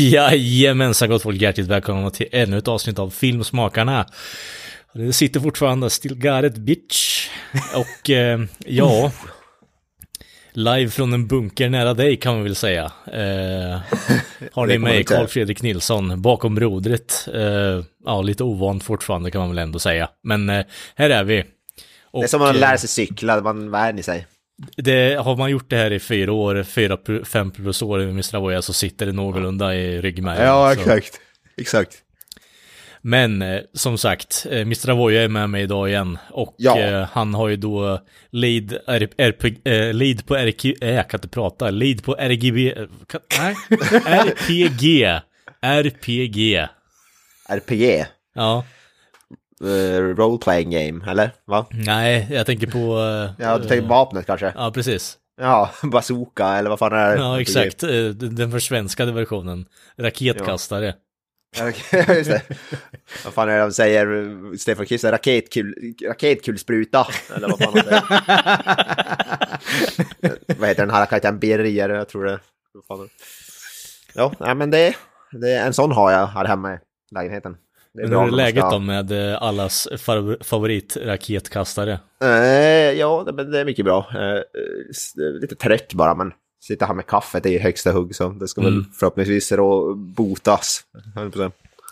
Jajamensan gott folk, hjärtligt välkomna till ännu ett avsnitt av Filmsmakarna. Det sitter fortfarande Still got it bitch. Och eh, ja, live från en bunker nära dig kan man väl säga. Eh, har ni mig, Carl Fredrik Nilsson, bakom rodret. Eh, ja, lite ovant fortfarande kan man väl ändå säga. Men eh, här är vi. Och, det är som man lär sig cykla, man vänjer sig. Det, har man gjort det här i fyra år, fyra, fem plus år med Mr. Avoya så sitter det någorlunda i ryggmärgen. Ja, exakt. Exakt. Men eh, som sagt, eh, Mr. Avoya är med mig idag igen. Och ja. eh, han har ju då lead, RP, lead på RQ, jag kan inte prata, lead på RGB, kan, nej, RPG, RPG. RPG? Ja uh, role playing game, eller? Va? Nej, jag tänker på... Uh, ja, du tänker på vapnet kanske? Ja, precis. Ja, bazooka eller vad fan är det? Ja, exakt. Uh, den försvenskade versionen. Raketkastare. Ja, just det. vad fan är det de säger? Stefan Kiss, raketkul, raketkulspruta. Eller vad fan säger. vad heter den här karaktären? Birger, jag tror det. Ja, men det, det, en sån har jag här hemma i lägenheten. Det är Men hur är läget då med eh, allas favoritraketkastare? Eh, ja, det, är mycket bra. Eh, lite trött bara, men sitta här med kaffet är i högsta hugg, så det ska mm. väl förhoppningsvis då botas.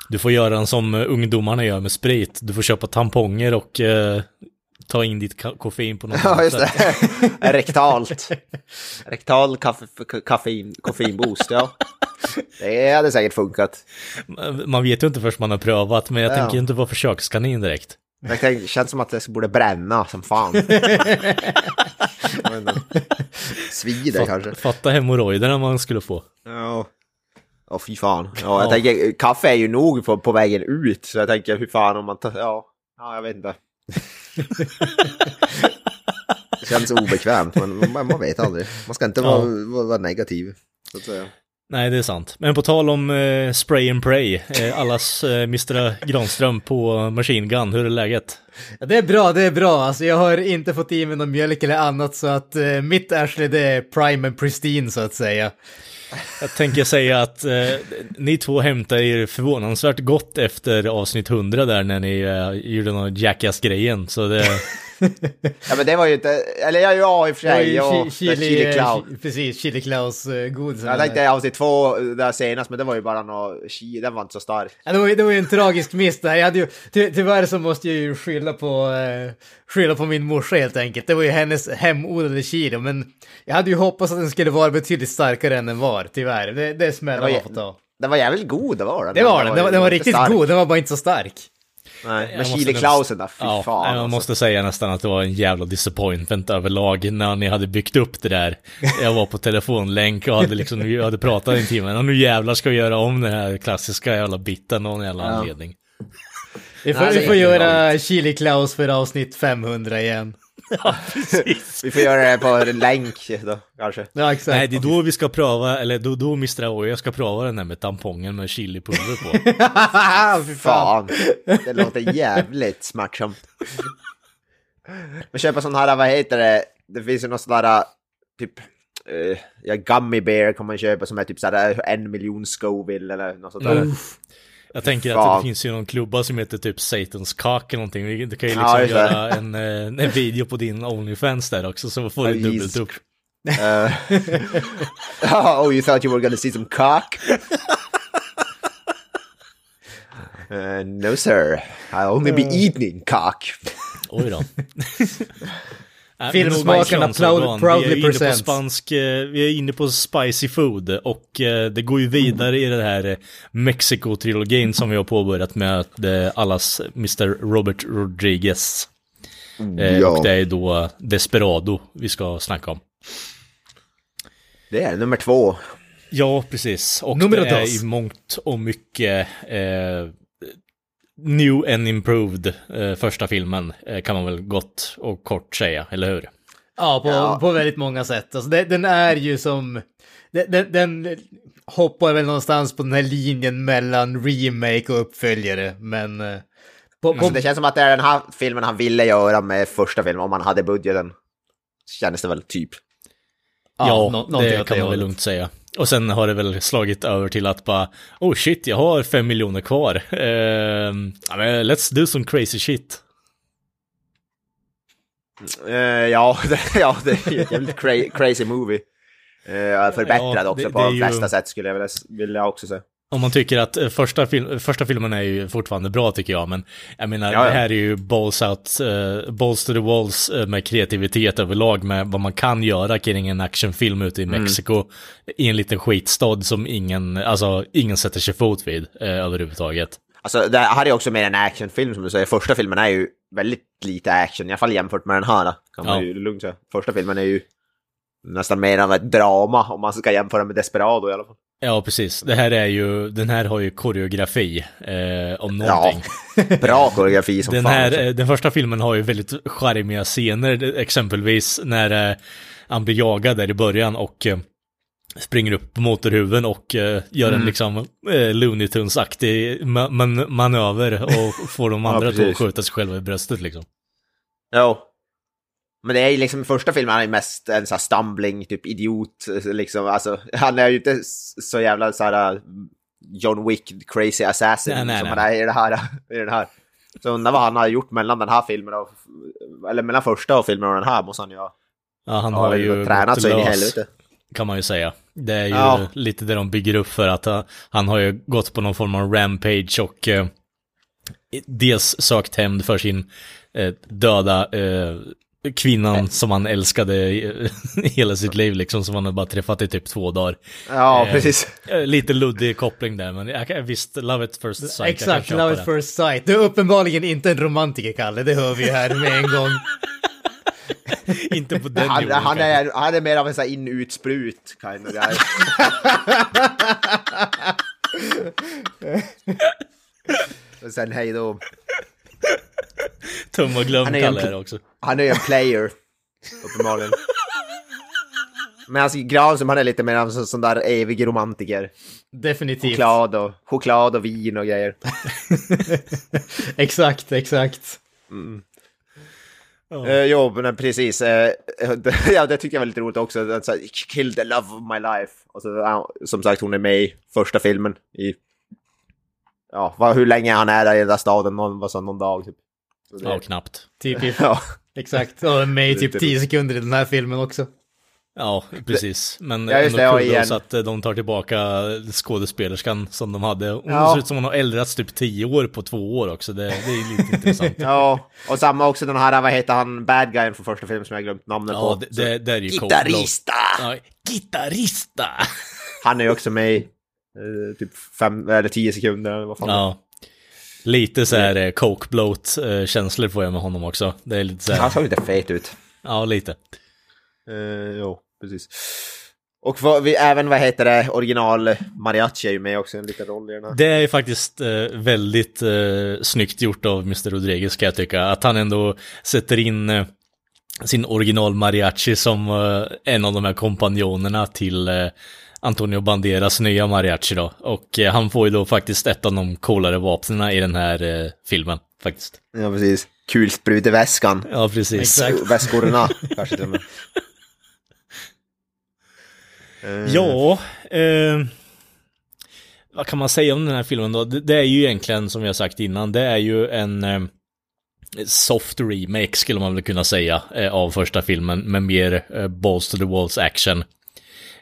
Du får göra en som ungdomarna gör med sprit. Du får köpa tamponger och eh, ta in ditt koffein på något Ja, just det. Rektalt. Rektal kaffe, kaffein, koffeinboost, ja. Det hade säkert funkat. Man vet ju inte först man har prövat, men jag ja. tänker inte vara försökskanin direkt. Det känns som att det borde bränna som fan. Svider Fatt, kanske. Fatta hemorrojderna man skulle få. Ja. Åh oh, fy fan. Ja, jag tänker, kaffe är ju nog på, på vägen ut, så jag tänker hur fan om man tar, ja, ja jag vet inte. Det känns obekvämt, men man, man vet aldrig. Man ska inte ja. vara, vara negativ, så att säga. Nej, det är sant. Men på tal om eh, spray and pray, eh, allas eh, Mr. Granström på Machine Gun, hur är läget? Ja, det är bra, det är bra. Alltså, jag har inte fått i mig någon mjölk eller annat så att eh, mitt Ashley det är prime and pristine så att säga. Jag tänker säga att eh, ni två hämtar er förvånansvärt gott efter avsnitt 100 där när ni eh, gjorde någon Jackass-grejen. Så det... ja men det var ju inte, eller ja, ja i och för sig, ja, chili, chili Klaus. Precis, Chili Klaus uh, godis. Jag tänkte avsnitt två där senast, men det var ju bara något, den var inte så stark. Ja, det, var, det var ju en tragisk miss där, jag hade ju, ty, tyvärr så måste jag ju skylla på, uh, skylla på min morsa helt enkelt. Det var ju hennes hemodlade chili, men jag hade ju hoppats att den skulle vara betydligt starkare än den var, tyvärr. Det, det smällar man får ta. Den var jävligt god, det var den. Det var den, den var, den var riktigt stark. god, den var bara inte så stark. Nej, men Chile Klausen då, fy ja, fan. Jag alltså. måste säga nästan att det var en jävla disappointment överlag när ni hade byggt upp det där. Jag var på telefonlänk och hade liksom, vi hade pratat en timme, och nu jävlar ska vi göra om den här klassiska jävla biten av någon jävla ja. anledning. Vi får, vi får göra Chili Klaus för avsnitt 500 igen. Ja, precis. vi får göra det på länk då, kanske. Ja, exakt. Nej, det är då vi ska pröva, eller då, då Mr. Aoya ska pröva den där med tampongen med chilipulver på. Fy fan. Det låter jävligt smärtsamt. Men köpa sån här, vad heter det, det finns ju någon sån där, typ, uh, ja, gummy bear kan man köpa som är typ såhär en miljon Scoville eller något sånt där. Mm. Jag tänker Fan. att det finns ju någon klubba som heter typ Satan's Cock eller någonting. Du kan ju liksom ja, göra en, eh, en video på din Onlyfans där också så får du dubbelt upp. Uh, oh, you thought you were gonna see some cock? Uh, no sir, I'll only be eating cock. Oj då. Filmsmakarna proudly presents. Vi är inne på spansk, eh, vi är inne på spicy food och eh, det går ju vidare i den här Mexico-trilogin som vi har påbörjat med allas Mr. Robert Rodriguez. Mm, ja. Och det är då Desperado vi ska snacka om. Det är nummer två. Ja, precis. Och Numero det är i mångt och mycket eh, new and improved eh, första filmen, eh, kan man väl gott och kort säga, eller hur? Ja, på, Ja. på väldigt många sätt. Alltså, det, den är ju som... Den, den, den hoppar väl någonstans på den här linjen mellan remake och uppföljare, men... eh, På, på, Så det känns som att det är den här filmen han ville göra med första filmen, om han hade budgeten. Kändes det väl typ. Ja, någonting det kan man väl lugnt säga. Och sen har det väl slagit över till att bara, oh shit, jag har fem miljoner kvar. Eh, men let's do some crazy shit. Eh, ja, det, ja, det är ju jävligt cra- crazy movie. Uh, förbättrad Ja, också det- på det de ju- flesta sätt skulle jag vilja, vilja också säga. Om man tycker att eh, första, film, första filmen är ju fortfarande bra tycker jag, men jag menar, Ja, ja. det här är ju balls out, uh, balls to the walls eh, med kreativitet överlag med vad man kan göra kring en actionfilm ute i Mm. Mexiko i en liten skitstad som ingen, alltså ingen sätter sig fot vid eh, överhuvudtaget. Alltså, det här är också mer en actionfilm som du säger. Första filmen är ju väldigt lite action, i alla fall jämfört med den här. Kan man Ja. ju lugnt säga. Första filmen är ju nästan mer av ett drama, om man ska jämföra med Desperado i alla fall. Ja, precis. Det här är ju, den här har ju koreografi, eh, om någonting. Bra koreografi som Den, fan. här, också. eh, den första filmen har ju väldigt charmiga scener, det- exempelvis när eh, han blir jagad där i början och eh, springer upp på motorhuven och eh, gör Mm. en liksom eh, Looney Tunes-aktig ma- man- manöver och får de Ja, andra att precis. skjuta sig själva i bröstet liksom. Jo. Men det är ju liksom, första filmen han är mest en sån här stumbling, typ idiot, liksom. Alltså, han är ju inte så jävla så här uh, John Wick, crazy assassin Nej, nej, som nej. han är i, det här, i den här. Så undrar vad han har gjort mellan den här filmen och, eller mellan första och filmen och den här måste han ju ha. Ja, han Ja, har ju tränat gått så in i helvete. kan man ju säga. Det är ju Ja. lite det de bygger upp för att uh, han har ju gått på någon form av rampage och eh, dels sökt hämnd för sin eh, döda eh, kvinnan som han älskade hela sitt liv liksom, som han bara träffat i typ två dagar. Ja, Eh, precis. Eh, Lite luddig koppling där, men jag visst, love it first sight. Exakt, love at first sight. Du är uppenbarligen inte en romantiker, Kalle. Det hör vi ju här med en gång. Inte på den Han, nivån han, är, han är mer av en sån här in-ut-sprut kind of guy. Och sen hej då. Tum och glöm Han är ju en kallar jag pl- det också. Han är ju en player, uppenbarligen. Men alltså Granström han är lite mer av en sån, sån där evig romantiker. Definitivt. Choklad och, choklad och vin och grejer. exakt, exakt. Ja. Eh, jo, men precis. eh, det, ja, det tycker jag var lite roligt också. Att, så här, Kill the love of my life. Och så, som sagt, hon är med i första filmen. I, ja, vad, hur länge han är där i den där staden. Någon, vad sa, någon dag typ. Så det- Ja, knappt. Typ, ja. Exakt. Och med i typ 10 sekunder i den här filmen också. Ja, precis. Men Ja, just ändå det, ja, kul då, igen. så att eh, de tar tillbaka skådespelerskan som de hade. Hon Ja. ser ut som hon har äldrats typ tio år på två år också. Det, det är lite intressant. ja, och samma också den här, vad heter han, bad guyen från första filmen som jag glömt namnet Ja, på. det, Så- det, det är ju. Gitarrista! Ja, gitarrista! Han är ju också med i eh, typ fem eller tio sekunder eller vad fan. Ja. Lite så här eh, coke bloat eh, känslor får jag med honom också. Det är lite så Han här, såg lite fet ut. ja lite. Uh, jo, precis. Och vad, vi, även vad heter det, original mariachi är ju med också en liten roll i den här. Det är faktiskt eh, väldigt eh, snyggt gjort av Mr. Rodriguez ska jag tycka. Att han ändå sätter in eh, sin original mariachi som eh, en av de här kompanjonerna till eh, Antonio Banderas nya mariachi då. Och eh, han får ju då faktiskt ett av de coolare vapnen i den här eh, filmen faktiskt. Ja, precis. Kulspruteväskan. Ja, precis. Exakt. Väskorna, kanske till och med. Eh, Ja, eh, vad kan man säga om den här filmen då? Det, det är ju egentligen, som har sagt innan, det är ju en eh, soft remake skulle man väl kunna säga eh, av första filmen med mer eh, balls to the walls action.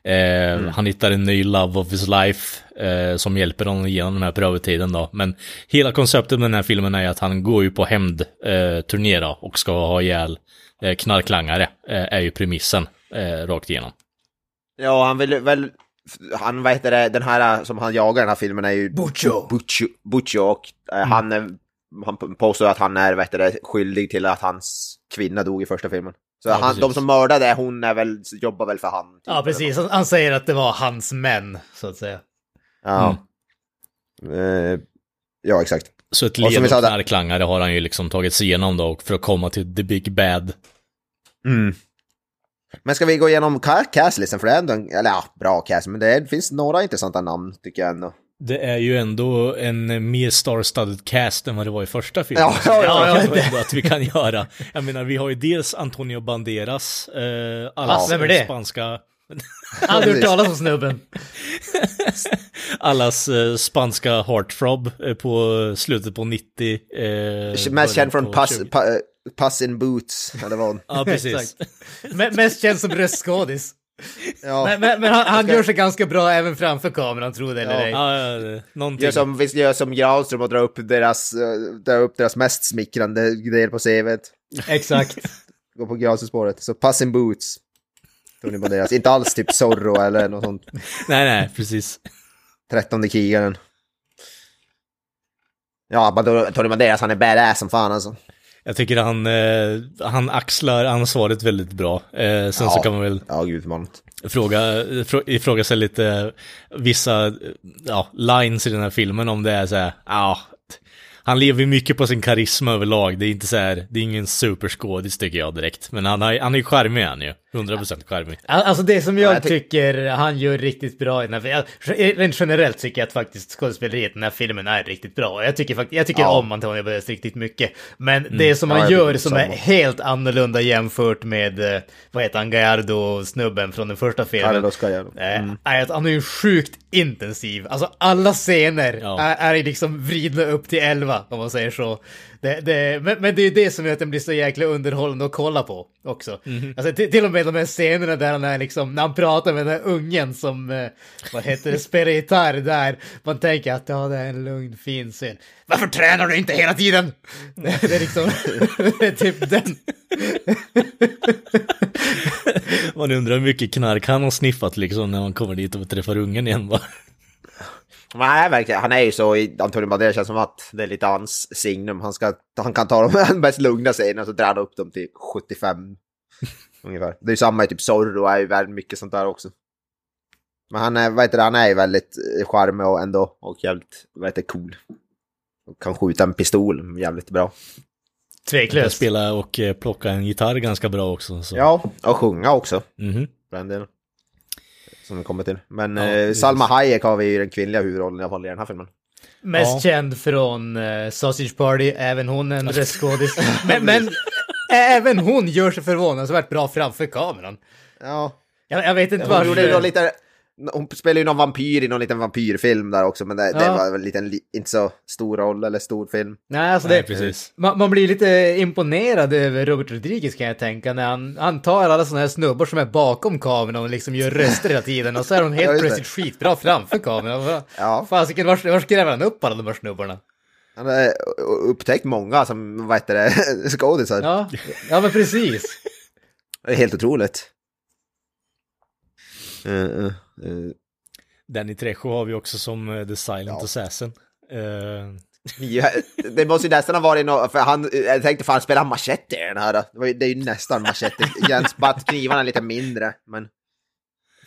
Eh, Han hittar en ny love of his life eh, som hjälper honom igenom den här prövotiden då. Men hela konceptet med den här filmen är att han går ju på hämndturné eh, då och ska ha ihjäl eh, knarklangare, eh, är ju premissen eh, rakt igenom. Ja, han vill väl... Han, vad heter det, den här som han jagar i den här filmen är ju... Buccio. Buccio, Buccio och eh, han, han påstår att han är, vad heter det, skyldig till att hans kvinna dog i första filmen. Så Ja, han, precis. de som mördade hon är väl, jobbar väl för han. typ, Ja, precis. Han, han säger att det var hans män, så att säga. Ja. Eh, ja, exakt. Så ett Och led där- knarklangare har han ju liksom tagit sig igenom då och för att komma till the big bad. Mm. Men ska vi gå igenom ca- castlisten? För det är ändå en, eller ja, bra cast, men det, är, det finns några intressanta namn tycker jag ändå. Det är ju ändå en mer star-studded cast än vad det var i första filmen. Ja, ja, ja, jag ändå att vi kan göra. Jag menar, vi har ju dels Antonio Banderas, eh, är det? spanska, Aldrig hört talas om snubben. allas eh, spanska heartthrob eh, på slutet på 90. Eh, Mest känd från pass, 20. pa, Pass in Boots, eller vad? Ja, precis. Mest känd som röstskådis. Ja. Men, men, men han, han gör sig ganska bra även framför kameran, tro det eller Ja. ej. Ja. Gör som, visst gör som Granström och drar upp deras, eh, drar upp deras mest smickrande del på CVt. Exakt. Gå på Granström-spåret. Så Pass in Boots. Tony Banderas. Inte alls typ Zorro eller något sånt. Nej, nej, precis. Trettonde krigaren. Ja, Tony Banderas han är badass som fan alltså. Jag tycker han, eh, han axlar ansvaret väldigt bra. Eh, sen så Ja. kan man väl Ja, gud vad fråga, frå- ifrågasätta lite vissa ja, lines i den här filmen om det är så här, ja, han lever ju mycket på sin karisma överlag. Det är inte så här, det är ingen superskådis tycker jag direkt. Men han, har, han är ju charmig han ju. 100% charmig. Al- Alltså det som jag jag ty- tycker han gör riktigt bra i den här filmen, rent generellt tycker jag att faktiskt skådespeleriet i den här filmen är riktigt bra. Jag tycker, fakt- jag tycker Ja. om Antonio Banderas riktigt mycket. Men det som Ja, han jag gör som är samma. helt annorlunda jämfört med, eh, vad heter han, Gallardo-snubben från den första filmen. Carlos Gallardo. Eh, är att han är ju sjukt intensiv. Alltså alla scener Ja. är, är liksom vridna upp till 11 om man säger så. Det, det, men, men det är ju det som gör att den blir så jäkla underhållande att kolla på också. Alltså, till, till och med de här scenerna där han är liksom, när han pratar med den här ungen som, eh, vad heter det, spelar gitarr där. Man tänker att ja, det är en lugn, fin scen. Varför tränar du inte hela tiden? Det, det är liksom, det är typ den. Man undrar hur mycket knark han har sniffat liksom när man kommer dit och träffar ungen igen bara. Nej, verkligen. Han är ju så i Antonio Banderas känns som att det är lite hans signum. Han, ska, han kan ta de mest lugna scenerna och så drar han upp dem till 75. ungefär. Det är ju samma i typ Zorro är ju väldigt mycket sånt där också. Men han är, vad heter det, han är ju väldigt eh, charmig och ändå och jävligt, vad heter cool. Och kan skjuta en pistol jävligt bra. Tveklöst. spela och eh, plocka en gitarr ganska bra också. Så. Ja, och sjunga också. Den delen. Som vi kommer till. Men Ja, eh. Salma Hayek har vi ju den kvinnliga huvudrollen i alla fall i den här filmen. Mest Ja. känd från eh, Sausage Party, även hon en röstskådis. men, men även hon gör sig förvånansvärt bra framför kameran. Ja, Jag, jag vet inte Hon gjorde varför. lite, hon spelar ju någon vampyr i någon liten vampyrfilm där också, men det, det Ja. var väl en liten, li- inte så stor roll eller stor film. Nej, alltså Nej, det, precis. man, man blir lite imponerad över Robert Rodriguez kan jag tänka när han, han tar alla sådana här snubbar som är bakom kameran och liksom gör röster hela tiden och så är de helt det. plötsligt skitbra framför kameran. Ja. Fasiken, var, var skräver han upp alla de här snubbarna? Han har upptäckt många som, vad heter det, skådisar. Ja, ja men precis. Det är helt otroligt. Uh, uh, uh. Danny Trejo har vi också som eh, The Silent Ja. Assassin. Eh, Ja, det måste ju nästan ha varit något, för han, jag tänkte fan spelar han machete i den här? Ju, det är ju nästan machete, Jens, bara att knivarna är lite mindre, men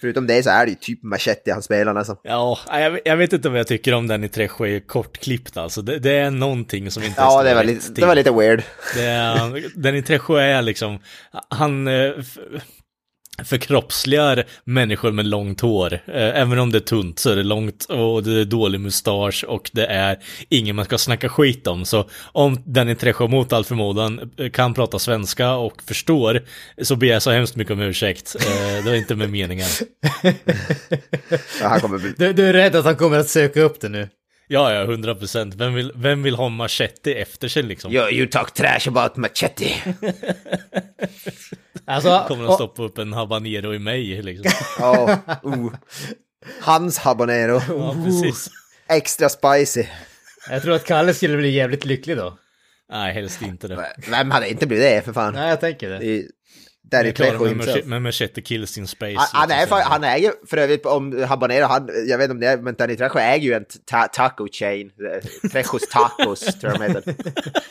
förutom det så är det ju typ machete han spelar nästan. ja, jag, jag vet inte vad jag tycker om Danny Trejo är kortklippt alltså. Det, det är någonting som inte Ja, det var, lite, det var lite weird. Det är, Danny Trejo är liksom, han eh, förkroppsligar människor med långt hår. Eh, Även om det är tunt så är det långt och det är dålig mustasch och det är ingen man ska snacka skit om. Så om Danny Trejo mot all förmodan eh, kan prata svenska och förstår så ber jag så hemskt mycket om ursäkt. Eh, Det var inte med meningen. Du, du är rädd att han kommer att söka upp det nu? Ja, ja, hundra procent. Vem vill, vem vill ha machete efter sig liksom? You, you talk trash about machete. Alltså, Kommer att och- stoppa upp en habanero i mig liksom. Ja, uh. Hans habanero. Ja, precis. Extra spicy. jag tror att Kalle skulle bli jävligt lycklig då. Nej, helst inte det. Vem hade inte blivit det för fan? Nej, jag tänker det. Det Danny Trejo himself. med Machete Kills in Space. Han, han, är, så. han äger för övrigt, om Habanero, han, jag vet inte om det är, men Danny Trejo äger ju en ta taco chain. Trejos tacos, tror jag de heter.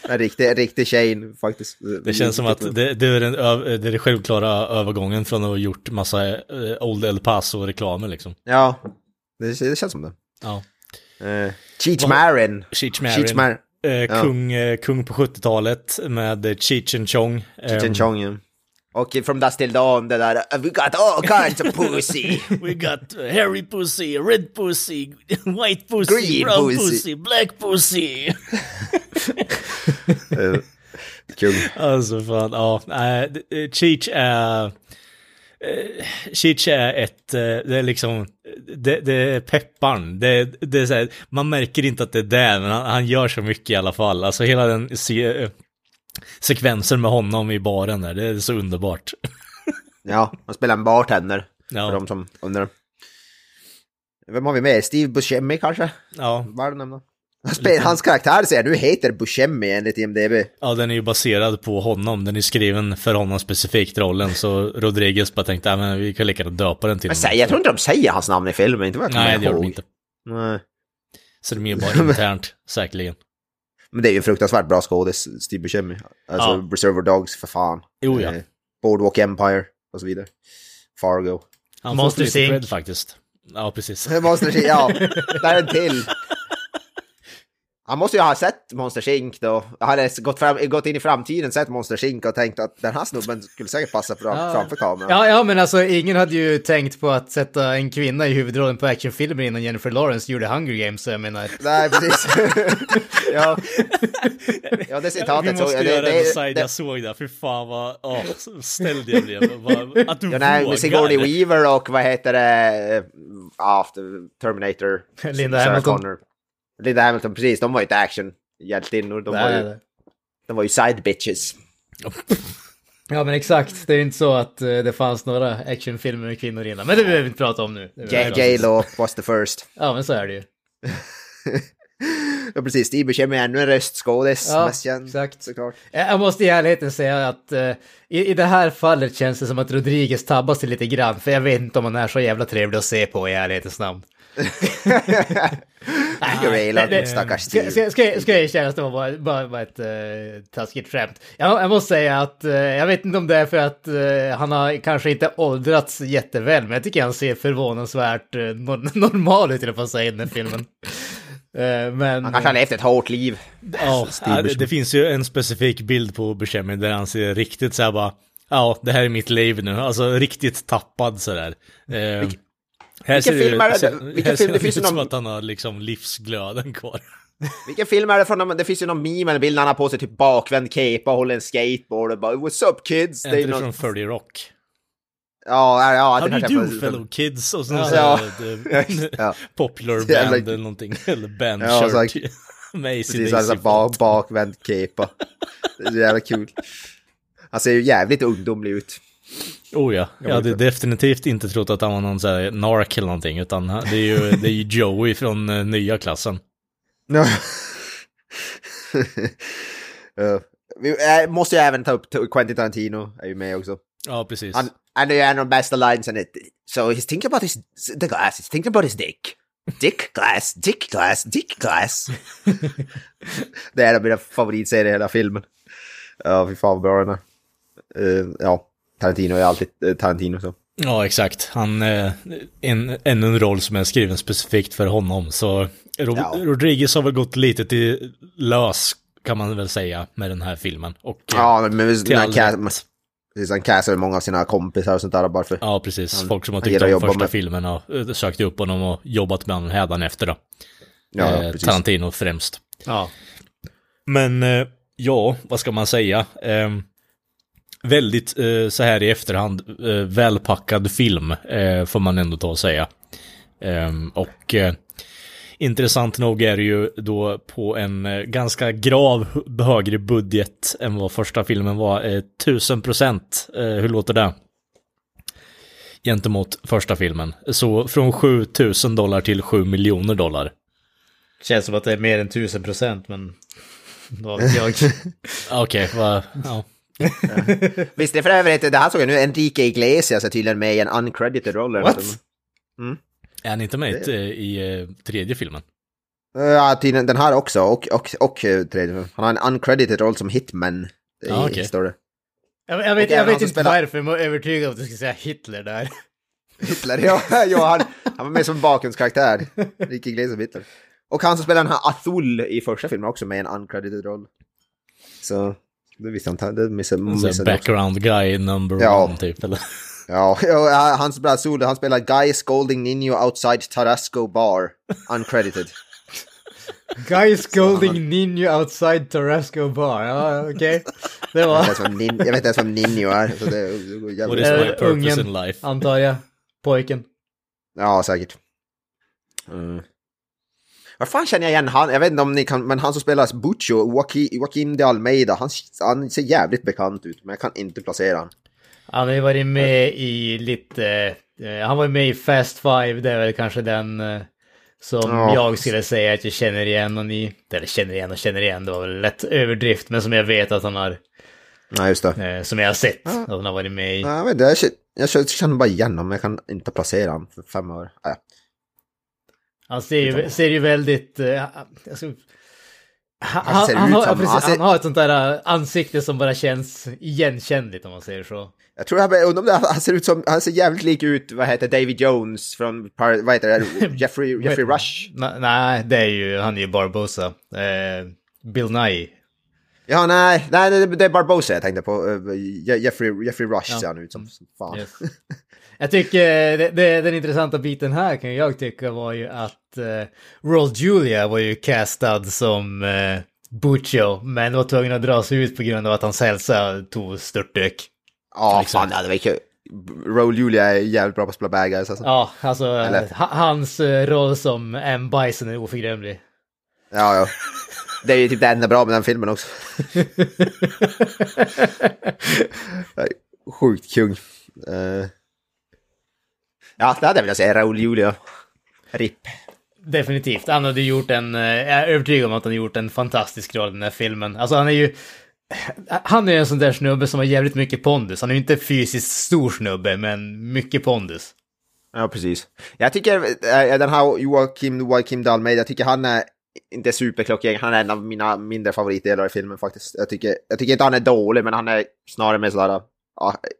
En riktig, en riktig chain faktiskt. Det känns som att det, det, är den, det är den självklara övergången från att ha gjort massa eh, Old El Paso-reklamer liksom. Ja, det, det känns som det. Ja. Uh, Cheech Marin. Cheech Cheech Marin. Marin. Eh, kung, eh, kung på 70-talet med Cheech and Chong. Cheech and Chong, ja. Och From Dust Till Dawn, det där We got all kinds of pussy. We got uh, hairy pussy, red pussy, white pussy, Green brown pussy. pussy. black pussy. Eh, Kung. Alltså fan, ja. eh, Cheech är... eh, Cheech är ett, det är liksom, det, det är pepparn. Det, det är så här, man märker inte att det är det, men han, han gör så mycket i alla fall. Alltså hela den sekvensen med honom i baren där, det är så underbart. Ja, han spelar en bartender. Ja. För de som undrar. Vem har vi med? Steve Buscemi kanske? Ja, Var det nämna? Han spelar, hans karaktär säger nu heter Buscemi enligt IMDB. ja, den är ju baserad på honom, den är skriven för honom specifikt rollen, så Rodriguez bara tänkte, men vi kan lika gärna döpa den till Men honom." säg, jag tror inte de säger hans namn i filmen, inte vad jag Nej, det gör de inte. Nej. Så det är mer bara internt, säkerligen. Men det är ju fruktansvärt bra skådis, Steve Buscemi. Alltså Ja. Reservoir Dogs, för fan. Jo, ja. Eh, Boardwalk Empire och så vidare. Fargo. Han Monster lite Inc. cred faktiskt. Ja, precis. Monsters Inc, ja. Där är en till. Han måste ju ha sett Monsters Inc då. Han hade gått, fram, gått in i framtiden, sett Monsters Inc och tänkt att den här snubben skulle säkert passa fram, Ja. framför kameran. Ja, ja, men alltså ingen hade ju tänkt på att sätta en kvinna i huvudrollen på actionfilmer innan Jennifer Lawrence gjorde Hunger Games, så jag menar. Nej, precis. ja. ja, det citatet Vi såg måste jag. göra Det, en det, side, det, jag såg det. Fy fan vad åh, så ställd jag blev. Att du ja, nej, med Sigourney vågar. Weaver och vad heter det? Ja, Terminator. Linda Sarah Hamilton. Connor. Linda Hamilton, precis. De var ju inte actionhjältinnor. De, var ju, nej. de var ju side bitches. Ja, men exakt. Det är ju inte så att eh, det fanns några actionfilmer med kvinnor innan. Men det behöver vi inte prata om nu. Det behöver vi J- inte. J-Lo was the first. Ja, men så är det ju. Ja, precis. Steve Buscemi är ännu en röstskådis. Ja, känd, exakt. Såklart. Jag jag måste i ärligheten säga att eh, i, i det här fallet känns det som att Rodriguez tabbas sig lite grann, för jag vet inte om han är så jävla trevlig att se på i ärlighetens namn. J-Lo, det- stackars Ska, Steve. ska, ska, ska jag erkänna att det var bara, bara, bara ett uh, taskigt skämt? Jag, jag måste säga att eh, jag vet inte om det är för att eh, han har kanske inte åldrats jätteväl, men jag tycker han ser förvånansvärt uh, normal ut i alla fall säga i den här filmen. Men... Han kanske har levt ett hårt liv. Ja, det, det finns ju en specifik bild på Buscemi där han ser riktigt så här bara, ja, det här är mitt liv nu. Alltså riktigt tappad sådär. Eh, här ser film är det- ser- vilken film- det finns ut som någon- att han har liksom livsglöden kvar. Vilken film är det från? de- Det finns ju någon meme eller bild när han har på sig typ bakvänd cape och håller en skateboard och bara What's up kids? Är Det någon... från 30 Rock? Ja, ja, How det do you do fellow kids? Och sen Ja. här, det- Ja. popular Ja, band like- eller någonting. Eller band Ja, shirt. här- Med Precis, alltså bak, bakvänd cape. Det är jävla kul. Han ser ju jävligt ungdomlig ut. Oh ja, jag hade definitivt inte trott att han var någon sån här nark eller någonting, utan det är ju, det är ju Joey från eh, nya klassen. Ja. Ja. Vi äh, måste ju även ta upp Quentin Tarantino, är ju med också. Ja, precis. Han, han är ju en av de bästa linesen. So he's thinking about his, the glass, he's thinking about his dick. Dick glass, dick glass, dick glass. det är en av mina favoritserier i hela filmen. Ja, fy fan vad bra den är. Eh, ja, Tarantino är alltid eh, Tarantino så. Ja, exakt. Han, eh, en, ännu en roll som är skriven specifikt för honom, så Ro Ja. Rodriguez har väl gått lite till lös, kan man väl säga, med den här filmen. Och, eh, Ja, men till han, all rätt. precis, han castar många av sina kompisar och sånt där bara för. Ja, precis. Folk som har han tyckt om första med- filmen och eh, sökt upp honom och jobbat med honom hädanefter då. Ja, eh, precis. Tarantino främst. Ja. Men eh, ja, vad ska man säga? Eh, väldigt eh, så här i efterhand eh, välpackad film eh, får man ändå ta och säga. Eh, och eh, intressant nog är det ju då på en eh, ganska grav högre budget än vad första filmen var. Eh, 1000 procent. Eh, hur låter det? Gentemot första filmen. Så från 7000 dollar till 7 miljoner dollar. Känns som att det är mer än tusen procent, men vad vet jag. Okej, vad... Ja. Visst, det är för övrigt, det här såg jag nu, Enrique Iglesias är tydligen med i en uncredited roll. What? Är han inte med i, i eh, tredje filmen? Ja, tydligen den här också, och, och, och eh, tredje. Han har en uncredited roll som hitman. I, Ja, okej. står det. Jag, jag vet, jag vet inte spelar- varför, jag är övertygad om att du ska säga Hitler där. Hitler, ja, ja han, han var med som bakgrundskaraktär. Enrique Iglesias som Hitler. Och han som spelar den här Athul i första filmen också med en uncredited roll. Så, det visste jag inte, det missade, missade jag också. background guy number Ja. one typ, eller? Ja, ja, han spelar Athul, han spelar Guy Scolding Nino outside Tarasco bar, uncredited. Guy scolding Nino outside Tarasco bar. Ja, okej. Det Jag var... jag vet inte ens vem Ninjo är. Så det, går What is Eh, my purpose ungen. in life? Antar jag. Pojken. Ja, säkert. Mm. Vad fan känner jag igen han? Jag vet inte om ni kan, men han som spelar Butcho, Joaquin, Joaquin de Almeida, han, han ser jävligt bekant ut, men jag kan inte placera han. Han har ju varit med i lite... Eh, han var med i Fast Five, det är väl kanske den eh, som Ja. jag skulle säga att jag känner igen och ni... Eller känner igen och känner igen, det var väl lätt överdrift, men som jag vet att han har... Nej, just det. Eh, som jag har sett att han har varit med i. Jag vet jag känner, jag känner- bara igen honom, men jag kan inte placera honom för fem år. Äh. Han ser ju, ser ju väldigt... Uh, alltså, han, Han ser han, ut har, precis, han ser- han har ett sånt där eh, ansikte som bara känns igenkännligt om man säger så. Jag tror jag undrar han ser ut som, han ser jävligt lik ut, vad heter David Jones från, vad heter det, Jeffrey, Jeffrey Rush. Nej, det är ju, han är ju Barbosa. Eh, Bill Nye. Ja, nej, nej, det, är Barbosa jag tänkte på. eh, Je- Jeffrey, Jeffrey Rush Ja. ser han ut som, som fan. Yes. Jag tycker det, det, den intressanta biten här kan jag tycka var ju att uh, Roll Julia var ju castad som uh, Butcho, men var tvungen att dra sig ut på grund av att hans hälsa tog störtdök. Ja, Exakt. fan, det var kul. Roll Julia är jävligt bra på att spela bad guys alltså. Ja, alltså Eller- ha, hans eh, roll som M. Bison är oförglömlig. Ja, ja. Det är ju typ det enda bra med den filmen också. Sjukt kung. Eh, Ja, det hade jag velat säga. Raoul Julia. RIP. Definitivt. Han hade gjort en, eh, jag är övertygad om att han gjort en fantastisk roll i den här filmen. Alltså han är ju, han är en sån där snubbe som har jävligt mycket pondus. Han är ju inte fysiskt stor snubbe, men mycket pondus. Ja, precis. Jag tycker eh, den här Joakim, Joakim de Almeida, jag tycker han är inte superklockren. Han är en av mina mindre favoritdelar i filmen faktiskt. Jag tycker, jag tycker inte han är dålig, men han är snarare med sådär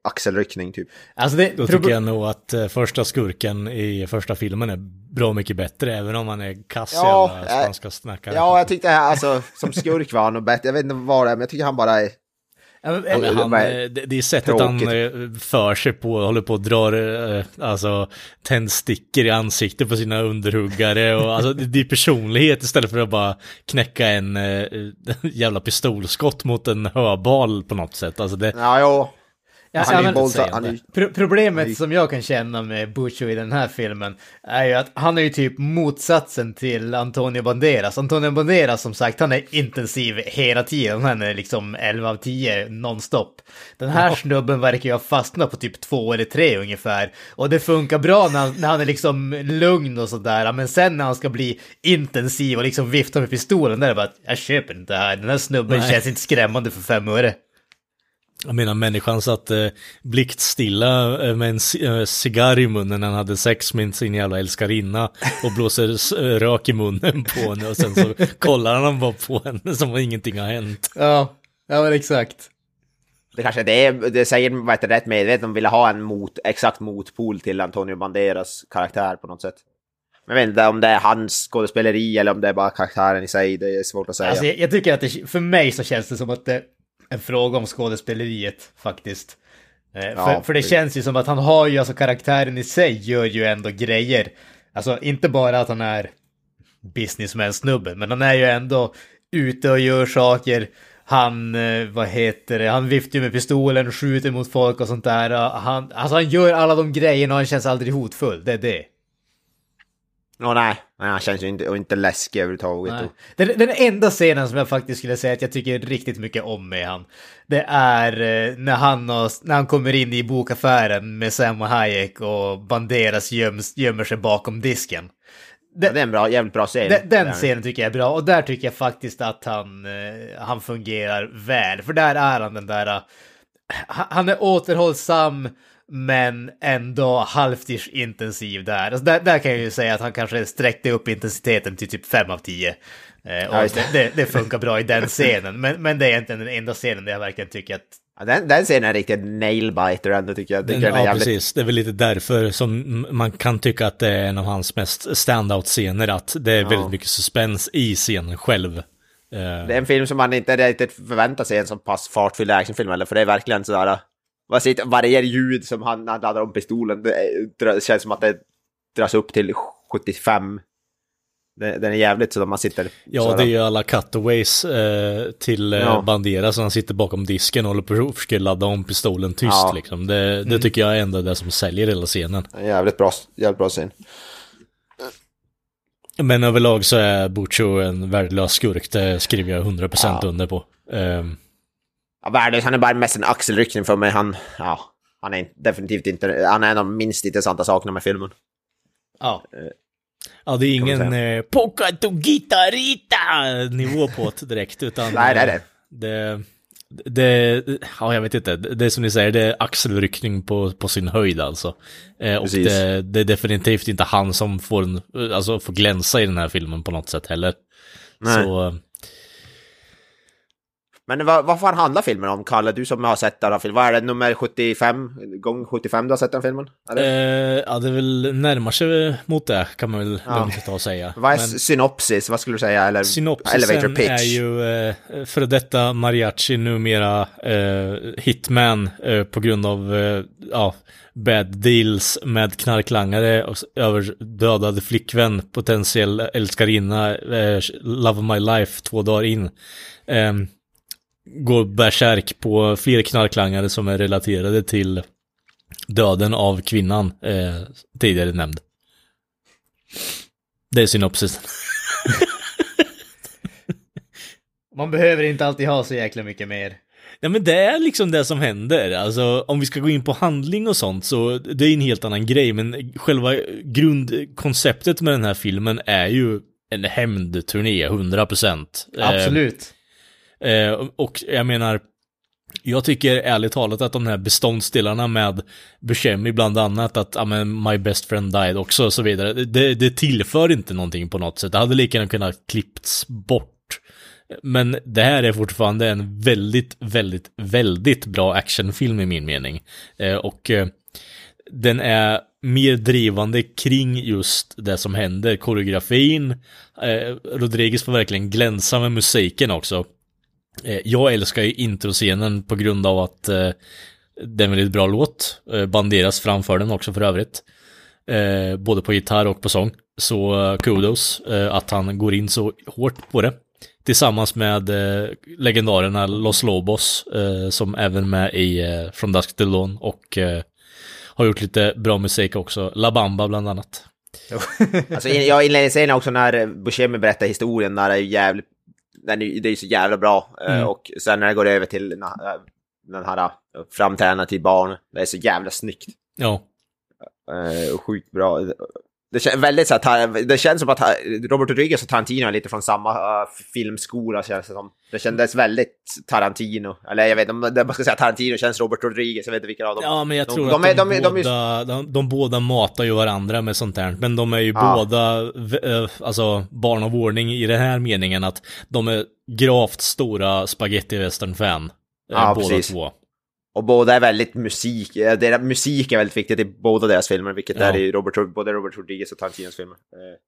axelryckning typ. Alltså det, Då tycker jag nog att eh, första skurken i första filmen är bra mycket bättre, även om han är kass Ja, alla eh, spanska snackare. Ja, jag tyckte alltså som skurk var han nog bättre. Jag vet inte vad det är, men jag tycker han bara är... Ja, men, det han, eh, det, det är sättet han tråkigt. eh, för sig på, håller på och drar alltså, tändstickor i ansiktet på sina underhuggare och alltså det, är personlighet istället för att bara knäcka en eh, jävla pistolskott mot en höbal på något sätt. Alltså det, Ja, jo. Ja, han är säger Han är, pro problemet Nej. som jag kan känna med Butcho i den här filmen är ju att han är ju typ motsatsen till Antonio Banderas. Antonio Banderas som sagt, han är intensiv hela tiden. Han är liksom 11 av 10 nonstop. Den här snubben verkar ju ha fastnat på typ två eller tre ungefär. Och det funkar bra när han, när han är liksom lugn och sådär. Men sen när han ska bli intensiv och liksom vifta med pistolen, där är det bara att jag köper inte det här. Den här snubben Nej. känns inte skrämmande för fem öre. Jag menar människan satt eh, blickstilla eh, med en eh, cigarr i munnen när han hade sex med sin jävla älskarinna och blåser eh, rök i munnen på henne och sen så kollar han bara på henne som om ingenting har hänt. Ja, ja men exakt. det kanske det är, det säger vad heter rätt medvetet, de ville ha en mot, exakt motpol till Antonio Banderas karaktär på något sätt. Men jag vet inte om det är hans skådespeleri eller om det är bara karaktären i sig, det är svårt att säga. Alltså, jag, jag tycker att det, för mig så känns det som att det är en fråga om skådespeleriet faktiskt. Eh, Ja, för, för det känns ju som att han har ju, alltså karaktären i sig gör ju ändå grejer. Alltså inte bara att han är businessman-snubben, men han är ju ändå ute och gör saker. Han, eh, vad heter det, han viftar ju med pistolen, skjuter mot folk och sånt där. Han, alltså han gör alla de grejerna och han känns aldrig hotfull, det är det. Åh, nej, nej, han känns ju inte, och inte läskig överhuvudtaget. Den, den enda scenen som jag faktiskt skulle säga att jag tycker riktigt mycket om med han, det är eh, när han, och, när han kommer in i bokaffären med Sam och Hayek och Banderas göms, gömmer sig bakom disken. Ja, det är en bra, jävligt bra scen. Den, den scenen tycker jag är bra och där tycker jag faktiskt att han, eh, han fungerar väl. För där är han den där, ha- han är återhållsam men ändå halvtids intensiv där. Alltså där. Där kan jag ju säga att han kanske sträckte upp intensiteten till typ 5 av 10. Eh, och Ja, det, det, det funkar bra i den scenen, men, men det är egentligen den enda scenen där jag verkligen tycker att Ja, den, den scenen är riktigt nailbiter ändå tycker jag. Den, Den, den ja, jävligt... precis. Det är väl lite därför som man kan tycka att det är en av hans mest standout-scener, att det är väldigt mycket suspens i scenen själv. Eh, Det är en film som man inte riktigt förväntar sig en så pass fartfylld actionfilm eller för det är verkligen sådär... Vad sitter, varje ljud som han, han laddar om pistolen, det, känns som att det dras upp till 75. Det, den är jävligt så man sitter... Ja, det är ju alla cutaways eh, till eh, Ja. Bandera som han sitter bakom disken och håller på att försöka ladda om pistolen tyst Ja. liksom. Det, det tycker jag är ändå det som säljer hela scenen. En jävligt bra, jävligt bra scen. Men överlag så är Bucho en värdelös skurk, det skriver jag 100% Ja. under på. Ehm, Ja, värdelös, han är bara mest en axelryckning för mig. Han, ja, han är definitivt inte... Han är en av de minst intressanta sakerna med filmen. ja, ja, det är ingen eh, Poca to Guitarita nivå på det direkt, utan... Nej, det är det. Det, det, ja jag vet inte, det är som ni säger, det är axelryckning på, på sin höjd alltså. Eh, och det, det är definitivt inte han som får, en, alltså, får glänsa i den här filmen på något sätt heller. Nej. Så, eh, Men vad, vad fan handlar filmen om, Kalle? Du som har sett den här filmen. Vad är det, nummer 75? Gång 75 du har sett den filmen? Eh, ja, det väl närmar sig mot det kan man väl Ja. lugnt ta och säga. vad är Men- synopsis? Vad skulle du säga? Eller Synopsisen elevator pitch? är ju eh, före detta mariachi, numera eh, hitman eh, på grund av eh, ja, bad deals med knarklangare och s- över dödad flickvän, potentiell älskarinna, eh, love of my life två dagar in. Eh, går bärsärk på fler knarklangare som är relaterade till döden av kvinnan eh, tidigare nämnd. Det är synopsisen. man behöver inte alltid ha så jäkla mycket mer. Ja men det är liksom det som händer. Alltså om vi ska gå in på handling och sånt så det är en helt annan grej. Men själva grundkonceptet med den här filmen är ju en hämndturné, 100%. Absolut. Eh, eh, och jag menar, jag tycker ärligt talat att de här beståndsdelarna med Buscemi bland annat, att ja, men, My Best Friend Died också och så vidare, det, det tillför inte någonting på något sätt. Det hade lika gärna kunnat klippts bort. Men det här är fortfarande en väldigt, väldigt, väldigt bra actionfilm i min mening. Eh, och eh, den är mer drivande kring just det som händer, koreografin. Eh, Rodriguez får verkligen glänsa med musiken också. Eh, jag älskar ju introscenen på grund av att eh, det är en väldigt bra låt. Eh, banderas framför den också för övrigt. Eh, både på gitarr och på sång. Så eh, kudos eh, att han går in så hårt på det. Tillsammans med eh, legendarerna Los Lobos som även med i eh, From Dusk Till Dawn och har gjort lite bra musik också. La Bamba bland annat. Alltså, jag jag scenen också när Buscemi berättar historien, när det är jävligt... Den är, det är så jävla bra. Eh, Mm. Och sen när det går över till den här eh, framträdandet till barn, det är så jävla snyggt. Ja, Eh, sjukt bra. Det känns väldigt så här, det känns som att ha- Robert Rodriguez och Tarantino är lite från samma uh, filmskola känns det som. Det kändes väldigt Tarantino. Eller jag vet inte om man ska säga Tarantino känns Robert Rodriguez, jag vet inte vilka av dem. ja men jag de, tror de, att de, de, de, båda, de, de båda matar ju varandra med sånt här. Men de är ju Ja. båda, eh, alltså barn av ordning i den här meningen att de är gravt stora spaghetti western fan Ja, båda precis. två. Och båda är väldigt musik, eh, deras musik är väldigt viktigt i båda deras filmer, vilket Ja. är i Robert, både Robert Rodriguez och Tarantinos filmer. Eh,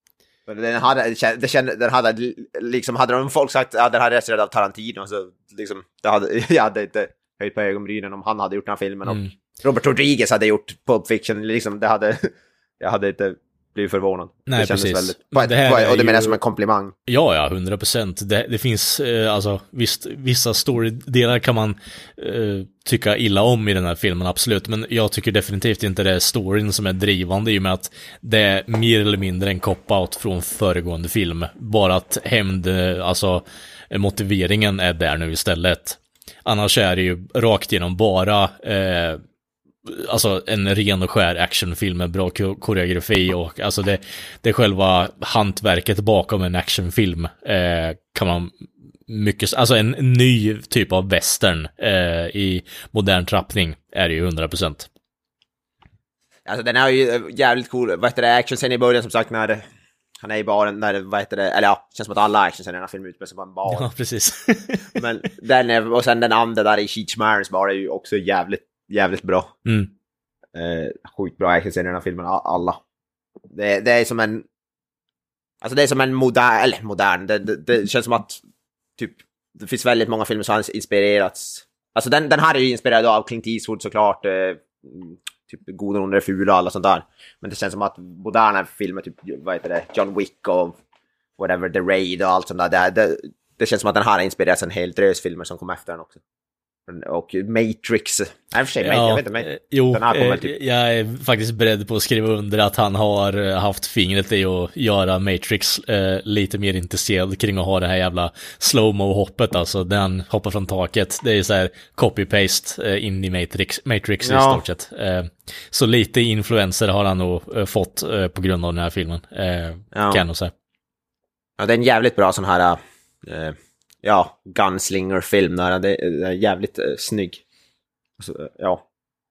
Men den hade, det kände, den hade, liksom, hade de folk sagt att den här är av Tarantino, så liksom, det hade, jag hade inte höjt på ögonbrynen om han hade gjort den här filmen. Mm. Och Robert Rodriguez hade gjort Pulp Fiction, liksom, det hade, jag hade inte blivit förvånad. Nej, det kändes precis. väldigt, Men det är och det menar jag som en komplimang. Ja, ja, 100 procent. Det, finns, eh, alltså, visst, vissa storydelar kan man eh, tycka illa om i den här filmen, absolut. Men jag tycker definitivt inte det är storyn som är drivande i och med att det är mer eller mindre en cop-out från föregående film. Bara att hämnd, eh, alltså, motiveringen är där nu istället. Annars är det ju rakt igenom bara eh, alltså en ren och skär actionfilm med bra ko- koreografi och alltså det, det är själva hantverket bakom en actionfilm eh, kan man mycket, alltså en ny typ av western eh, i modern trappning är det ju 100%. Alltså den är ju eh, jävligt cool, vad heter det, actionscenen i början som sagt när han är i baren, när, vad heter det, eller ja, känns som att alla actionscener i den här filmen utspelar sig på en bar. Ja, precis. Men den är, och sen den andra där i Cheech Marins bar är ju också jävligt, jävligt bra. Mm. Eh, sjukt bra actionscener i den här filmen, alla. Det, det är som en... Alltså det är som en modern, eller modern, det, det, det känns som att typ, det finns väldigt många filmer som har inspirerats. Alltså den, den här är ju inspirerad av Clint Eastwood såklart, eh, mm, typ Goda, onda, fula och alla sånt där. Men det känns som att moderna filmer, typ vad heter det, John Wick och whatever, The Raid och allt sånt där, det, det, det känns som att den här har inspirerats en hel drös filmer som kom efter den också. Och Matrix, nej i för sig, jag vet inte, eh, Matrix. jo, den här kommer eh, typ... jag är faktiskt beredd på att skriva under att han har eh, haft fingret i att göra Matrix eh, lite mer intresserad kring att ha det här jävla slowmo-hoppet, alltså när han hoppar från taket. Det är så här copy-paste eh, in i Matrix, Matrix i Ja. stort sett. Eh, så lite influenser har han nog eh, fått eh, på grund av den här filmen, eh, Ja. kan jag nog säga. Ja, det är en jävligt bra sån här, eh, ja, gunslinger-film där. Det, är jävligt eh, snygg. Så, ja,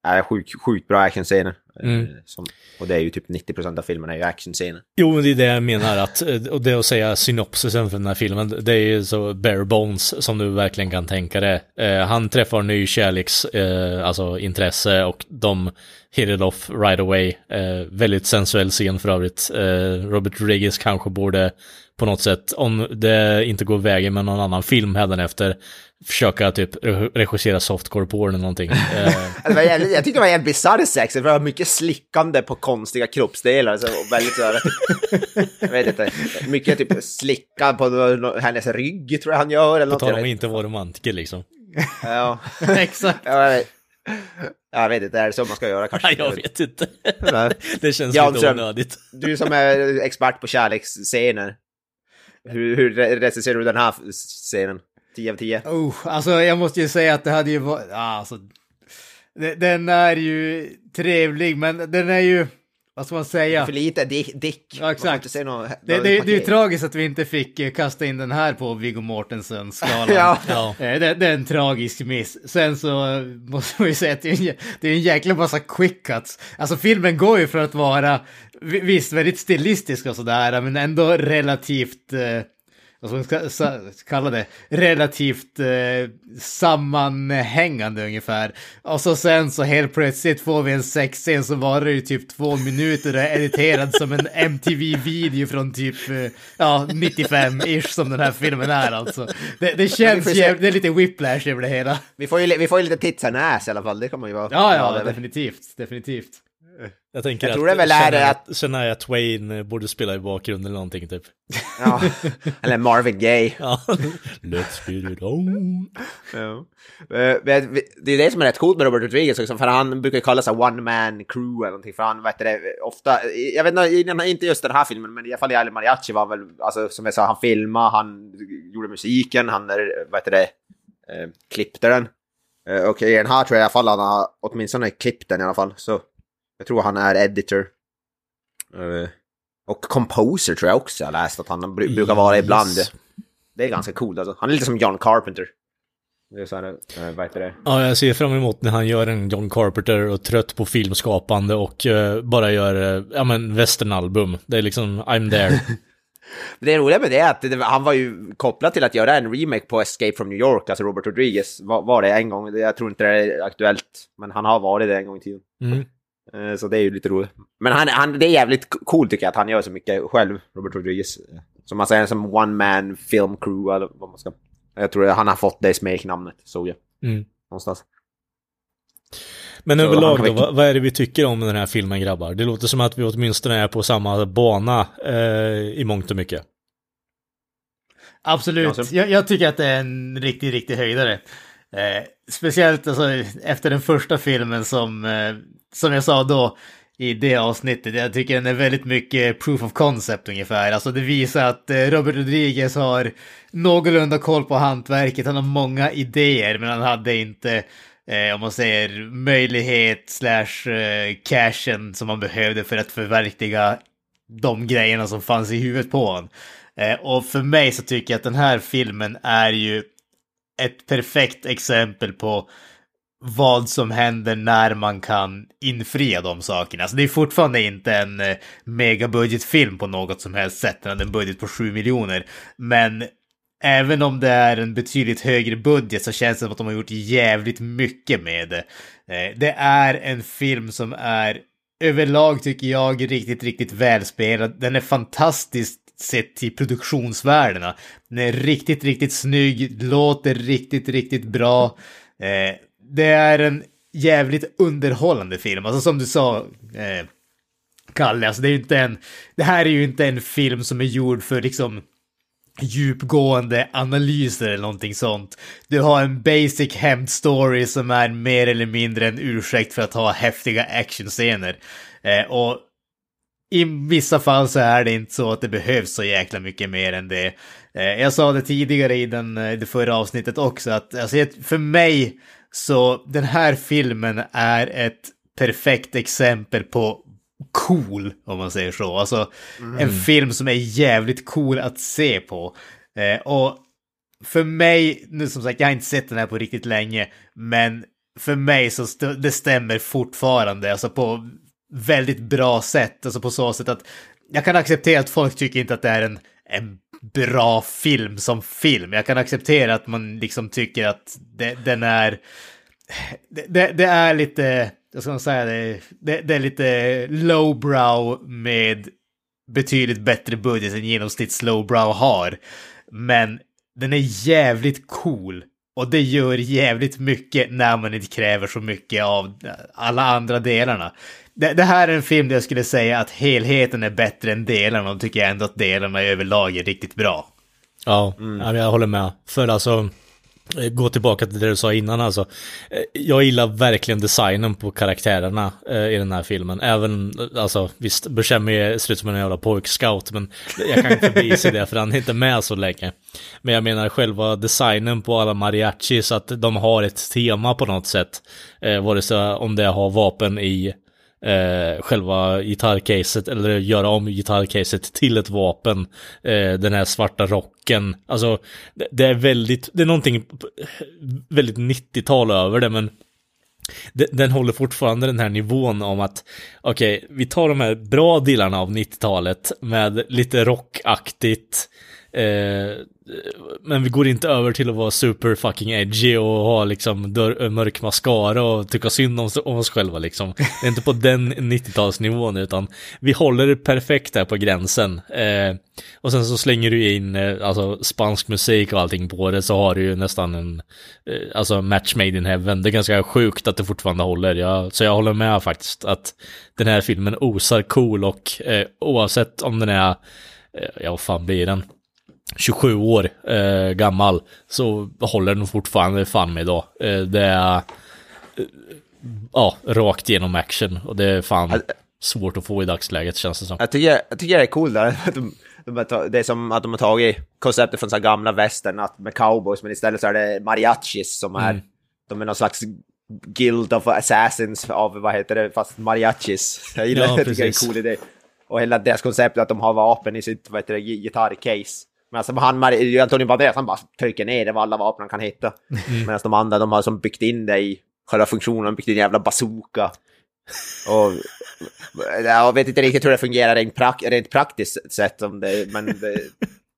är sjukt sjuk bra actionscener. Eh, Mm. som, och det är ju typ 90% av filmen är ju actionscener. Jo, men det är det jag menar, att, eh, och det att säga synopsisen för den här filmen, det är ju så bare bones som du verkligen kan tänka det. Eh, han träffar ny kärleks, eh, alltså intresse och de hit it off right away. Eh, väldigt sensuell scen för övrigt. Eh, Robert Rodriguez kanske borde på något sätt, om det inte går vägen med någon annan film efter försöka typ re- regissera softcore porn eller någonting. Eh, Det var jävligt, jag tyckte det var jävligt bisarr sex, för det var mycket slickande på konstiga kroppsdelar. Så väldigt så här, jag vet inte, mycket typ slicka på hennes rygg tror jag han gör. Eller på tal om inte vara romantiker liksom. Ja, Exakt. ja, jag vet. Inte, är det så man ska göra kanske? Nej, jag vet inte. Det känns Jan lite onödigt. Du som är expert på kärleksscener. Hur, hur re- recenserar du den här scenen? 10 av 10? Oh, alltså jag måste ju säga att det hade ju varit, ja, alltså, den är ju trevlig, men den är ju, vad ska man säga? För lite dick. dick. Ja, exakt. Det, det, något det är tragiskt att vi inte fick eh, kasta in den här på Viggo Mortensen-skalan. Ja. Ja. Eh, Det, det är en tragisk miss. Sen så eh, måste man ju säga att det är en, jä- det är en jäkla massa quick cuts. Alltså filmen går ju för att vara, vi- visst väldigt stilistisk och sådär, men ändå relativt, eh, vad ska man ska, sa, kalla det, relativt eh, sammanhängande ungefär. Och så sen så helt plötsligt får vi en sexscen som varar i typ två minuter och är editerad som en MTV-video från typ, eh, ja, 95-ish som den här filmen är alltså. Det, det känns jävligt, det är lite whiplash över det hela. Vi får ju, vi får ju lite tits and ass i alla fall, det man ju vara Ja, ja, definitivt, definitivt. Jag tänker Jag att tror det väl är Shania, att- Shania Twain eh, borde spela i bakgrunden eller någonting typ. Ja. Eller Marvin Gaye. Ja. Let's get it on. Ja. Eh, Det är det som är rätt coolt med Robert Rodriguez också, för han brukar kalla sig one man crew eller någonting, för han vet det, ofta, jag vet inte, inte just den här filmen, men i alla fall i Ali Mariachi var väl, alltså som jag sa, han filmade, han gjorde musiken, han, heter det, eh, klippte den. Och i den här tror jag i alla fall han har åtminstone klippt den i alla fall, så jag tror han är editor. Eh, och composer tror jag också jag läst att han bru- brukar vara ibland. Yes. Det är ganska coolt alltså. Han är lite som John Carpenter. Det är så här, eh, vad heter det? Ja, jag ser fram emot när han gör en John Carpenter och trött på filmskapande och eh, bara gör, uh, ja men, westernalbum. Det är liksom, I'm there. Det roliga med det är att det, han var ju kopplad till att göra en remake på Escape from New York, alltså Robert Rodriguez var, var det en gång. Jag tror inte det är aktuellt, men han har varit det en gång i tiden. Mm. Eh, Så det är ju lite roligt. Men han, han, det är jävligt coolt tycker jag att han gör så mycket själv, Robert Rodriguez. Som man säger, som one man film crew eller vad man ska... Jag tror han har fått det smeknamnet, såg jag. Mm. Någonstans. Men Så överlag då, vad, vad är det vi tycker om den här filmen grabbar? Det låter som att vi åtminstone är på samma bana eh, i mångt och mycket. Absolut, jag, jag tycker att det är en riktig, riktig höjdare. Eh, speciellt alltså, efter den första filmen som, eh, som jag sa då i det avsnittet. Jag tycker den är väldigt mycket proof of concept ungefär. Alltså det visar att eh, Robert Rodriguez har någorlunda koll på hantverket. Han har många idéer men han hade inte eh, om man säger möjlighet slash eh, cashen som man behövde för att förverkliga de grejerna som fanns i huvudet på honom. Eh, och för mig så tycker jag att den här filmen är ju ett perfekt exempel på vad som händer när man kan infria de sakerna. Alltså det är fortfarande inte en eh, megabudgetfilm på något som helst sätt. Den hade en budget på 7 miljoner. Men även om det är en betydligt högre budget så känns det som att de har gjort jävligt mycket med det. Eh, det är en film som är överlag tycker jag riktigt, riktigt välspelad. Den är fantastiskt sett till produktionsvärdena. Den är riktigt, riktigt snygg, låter riktigt, riktigt bra. Eh, det är en jävligt underhållande film. Alltså som du sa, eh, Kalle, alltså det är ju inte en... Det här är ju inte en film som är gjord för liksom djupgående analyser eller någonting sånt. Du har en basic hämndstory som är mer eller mindre en ursäkt för att ha häftiga actionscener. Eh, och i vissa fall så är det inte så att det behövs så jäkla mycket mer än det. Eh, jag sa det tidigare i den, eh, det förra avsnittet också att alltså, för mig så den här filmen är ett perfekt exempel på cool, om man säger så. Alltså mm. en film som är jävligt cool att se på. Eh, och för mig, nu som sagt, jag har inte sett den här på riktigt länge, men för mig så st det stämmer fortfarande, alltså på väldigt bra sätt, alltså på så sätt att jag kan acceptera att folk tycker inte att det är en, en bra film som film. Jag kan acceptera att man liksom tycker att det, den är... Det, det, är lite, jag ska säga det, det, det är lite lowbrow med betydligt bättre budget än genomsnitt lowbrow har. Men den är jävligt cool. Och det gör jävligt mycket när man inte kräver så mycket av alla andra delarna det, det, här är en film där jag skulle säga att helheten är bättre än delarna och tycker jag ändå att delarna överlag är riktigt bra. Ja, mm. jag håller med. För alltså, eh, gå tillbaka till det du sa innan alltså. Eh, jag gillar verkligen designen på karaktärerna eh, i den här filmen. Även, alltså visst, Buscemi ser ut som en jävla pojkscout, men jag kan inte bevisa det för han är inte med så länge. Men jag menar själva designen på alla mariachi så att de har ett tema på något sätt. Eh, vare sig om det har vapen i eh, själva gitarrcaset eller göra om gitarrcaset till ett vapen. Eh, den här svarta rocken. Alltså det, det, är väldigt, det är någonting väldigt 90-tal över det men den håller fortfarande den här nivån om att okej, okay, vi tar de här bra delarna av 90-talet med lite rockaktigt Eh, men vi går inte över till att vara super fucking edgy och ha liksom dör, eh, mörk mascara och tycka synd om, om, oss själva liksom. Det är inte på den 90-talsnivån utan vi håller det perfekt där på gränsen. Eh, och sen så slänger du in eh, alltså spansk musik och allting på det så har du ju nästan en eh, alltså match made in heaven. Det är ganska sjukt att det fortfarande håller. Jag, så jag håller med faktiskt att den här filmen osar cool och eh, oavsett om den är, eh, ja vad fan blir den? 27 år eh, gammal så håller den fortfarande fan med idag. Eh, det är eh, ja, rakt igenom action och det är fan jag, svårt att få i dagsläget känns det som. Jag tycker, jag tycker det är coolt där. De, de, det är som att de har tagit konceptet från så gamla västern med cowboys men istället så är det mariachis som är, mm. de är någon slags Guild of Assassins av, vad heter det, fast mariachis. Jag gillar ja, det, jag tycker det är en cool idé. Och hela deras koncept att de har vapen i sitt, vad heter det, gitarrcase. Men alltså han, Antonio Banderas, han bara trycker ner det med alla vapen han kan hitta. Mm. Medan de andra, de har som byggt in det i själva funktionen, byggt in en jävla bazooka. Och jag vet inte riktigt hur det fungerar rent, prak rent praktiskt sett, om det, men det,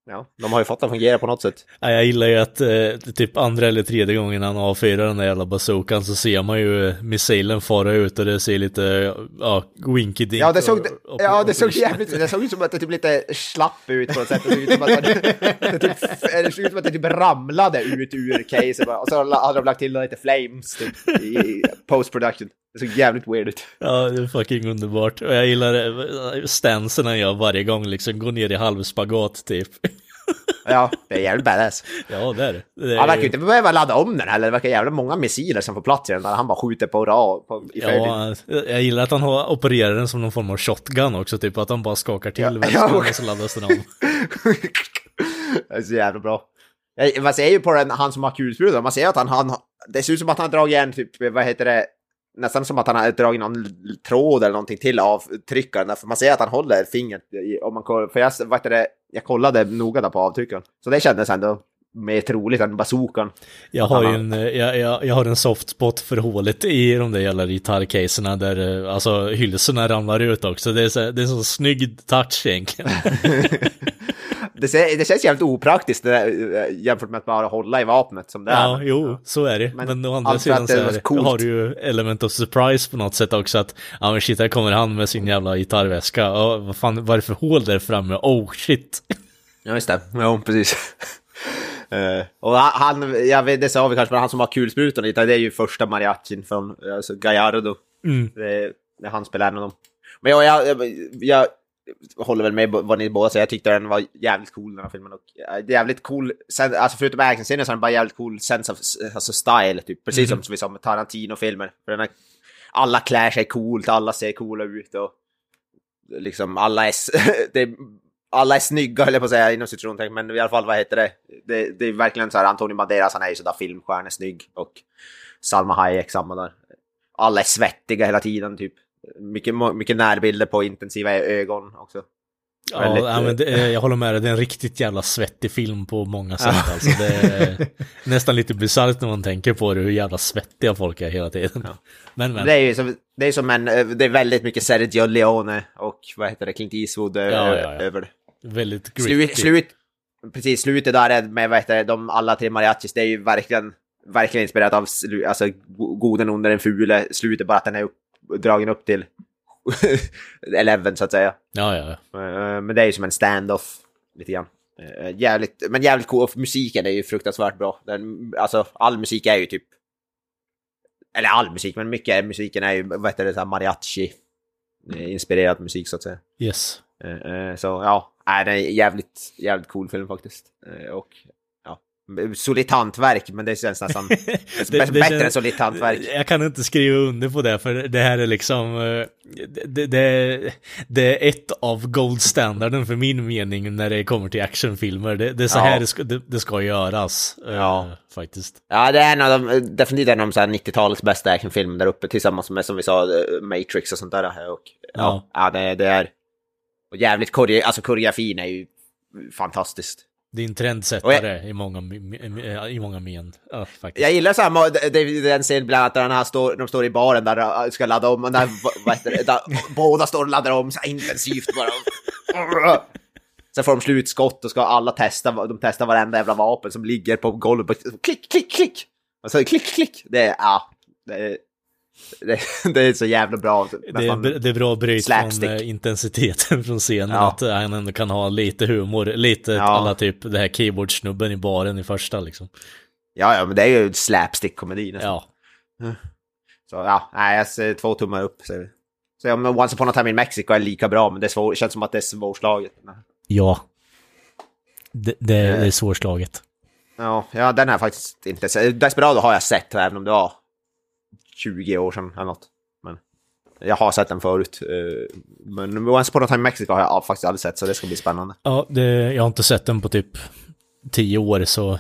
Ja, de har ju fått att fungera på något sätt. Ja, jag gillar ju att eh, typ andra eller tredje gången han avfyrar den där jävla bazookan så ser man ju missilen fara ut och det ser lite, ja, winky dink Ja, det såg, och, och, ja, det såg jävligt ut. Det såg ut som att det typ lite slapp ut på något sätt. Det såg ut som att det, det, typ, det, såg ut som att det typ ramlade ut ur caset och så hade de lagt till lite flames typ, i post production. Det såg jävligt weird ut. Ja, det är fucking underbart. Och jag gillar stansen han gör varje gång, liksom går ner i halvspagat typ. Ja, det är jävligt badass. Ja, det är det. Är... Han verkar ju inte behöva ladda om den heller. Det verkar jävligt många missiler som får plats i den där. Han bara skjuter på rad i Ja, jag gillar att han har opererar den som någon form av shotgun också, typ att han bara skakar till ja, ja. och så laddas den om. det är så jävla bra. Man ser ju på den, han som har kulsprutor, man ser att han, han, det ser ut som att han har dragit en typ, vad heter det, nästan som att han har dragit någon tråd eller någonting till avtryckaren. För man ser att han håller fingret. Om man, kollar- för jag, vad det, jag kollade noga där på avtryckaren. Så det kändes ändå mer troligt än bazookan. Jag har ju en, jag, jag, jag har en soft spot för hålet i de där jävla gitarrcaserna där eh, alltså hylsorna ramlar ut också. Det är så, det är en så snygg touch egentligen. Det, det känns jävligt opraktiskt där, eh, jämfört med att bara hålla i vapnet som det Ja, är. jo, så är det. Men Men, å andra sidan att så det är har du ju element of surprise på något sätt också att ja men shit, här kommer han med sin jävla gitarrväska. Ja, vad fan, vad är det för hål där framme? Oh shit. Ja, just det. Jo, precis. Eh, och han, jag vet, det sa vi kanske, men han som har kulsprutan lite, det är ju första mariachin från alltså, Gallardo. Mm. Det, det han spelar en av dem. Men jag, jag, jag, jag håller väl med vad ni båda säger, jag tyckte den var jävligt cool den här filmen. Och, eh, jävligt cool, sen, alltså förutom actionscenen så är den bara jävligt cool sense of alltså style, typ. Precis som vi sa med Tarantino-filmer. Alla klär sig coolt, alla ser coola ut och liksom alla är, det, alla är snygga höll jag på att säga inom citrontecken, men i alla fall vad heter det? Det, det är verkligen så här, Antonio Banderas han är ju sådär filmstjärnesnygg och Salma Hayek samma där. Alla är svettiga hela tiden typ. Mycket, mycket närbilder på intensiva ögon också. Ja, Väldigt, ja, men det, eh, jag håller med dig, det är en riktigt jävla svettig film på många sätt. Alltså, det är nästan lite bisarrt när man tänker på det, hur jävla svettiga folk är hela tiden. Men, men. Det är ju som, det är som en, eh, det är väldigt mycket Sergio Leone och vad heter det, Clint Eastwood eh, Ja, ja, ja. över det. Väldigt gritty. slut, precis, slutet där är med vad heter det, de alla tre mariachis, det är ju verkligen, verkligen inspirerat av alltså, go- goden under den fule, slutet bara att den är upp, dragen upp till 11 så att säga. Ja, ja, ja. Eh, Men det är ju som en stand-off lite grann. Eh, Jävligt, men jävligt cool, och musiken är ju fruktansvärt bra. Den, alltså all musik är ju typ, eller all musik, men mycket musiken är ju, vad heter det, så mariachi eh, inspirerad musik så att säga. Yes. Eh, eh, Så ja, är det är en jävligt, jävligt cool film faktiskt. Eh, Och hantverk, men det känns nästan bättre det än känns- solitt hantverk. Jag kan inte skriva under på det, för det här är liksom... eh, Det, det, det är ett av goldstandarden för min mening när det kommer till actionfilmer. Det, det är så Ja. här det ska, det, det ska göras. eh, Ja. Faktiskt. Ja, det är en av de, definitivt en av de så här 90-talets bästa actionfilmer där uppe tillsammans med, som vi sa, eh, Matrix och sånt där. Och, ja, ja. det, det är... Och jävligt koreo, alltså koreografin är ju fantastiskt. Och trendsättare i, många, i många men. Ja, faktiskt. Jag gillar det, det, den scenen bland annat där här står, de står i baren där de ska ladda om, och där, vad heter det, där, båda står och laddar om så här intensivt bara. Sen får de slutskott och ska alla testa, de testar varenda jävla vapen som ligger på golvet. Klick, klick, klick! Och så klick, klick! Det är, ja, det är, det, det är så jävla bra. Det är, det är bra bryt från slapstick. eh, intensiteten från scenen. Ja. Att han ändå kan ha lite humor. Lite Ja. alla typ det här keyboardsnubben i baren i första liksom. Ja, ja, men det är ju slapstick-komedi nästan. Ja. Så ja, nej, jag ser två tummar upp. Så, så ja, men Once upon a time in Mexico är lika bra, men det är svår, känns som att det är svårslaget. Ja. Det, det, det är svårslaget. Ja, ja, den jag faktiskt inte. Desperado har jag sett, även om det var 20 år sedan eller något. Men jag har sett den förut. eh, Men Once upon a time in Mexico har jag faktiskt aldrig sett, så det ska bli spännande. Ja, det, jag har inte sett den på typ tio år så eh,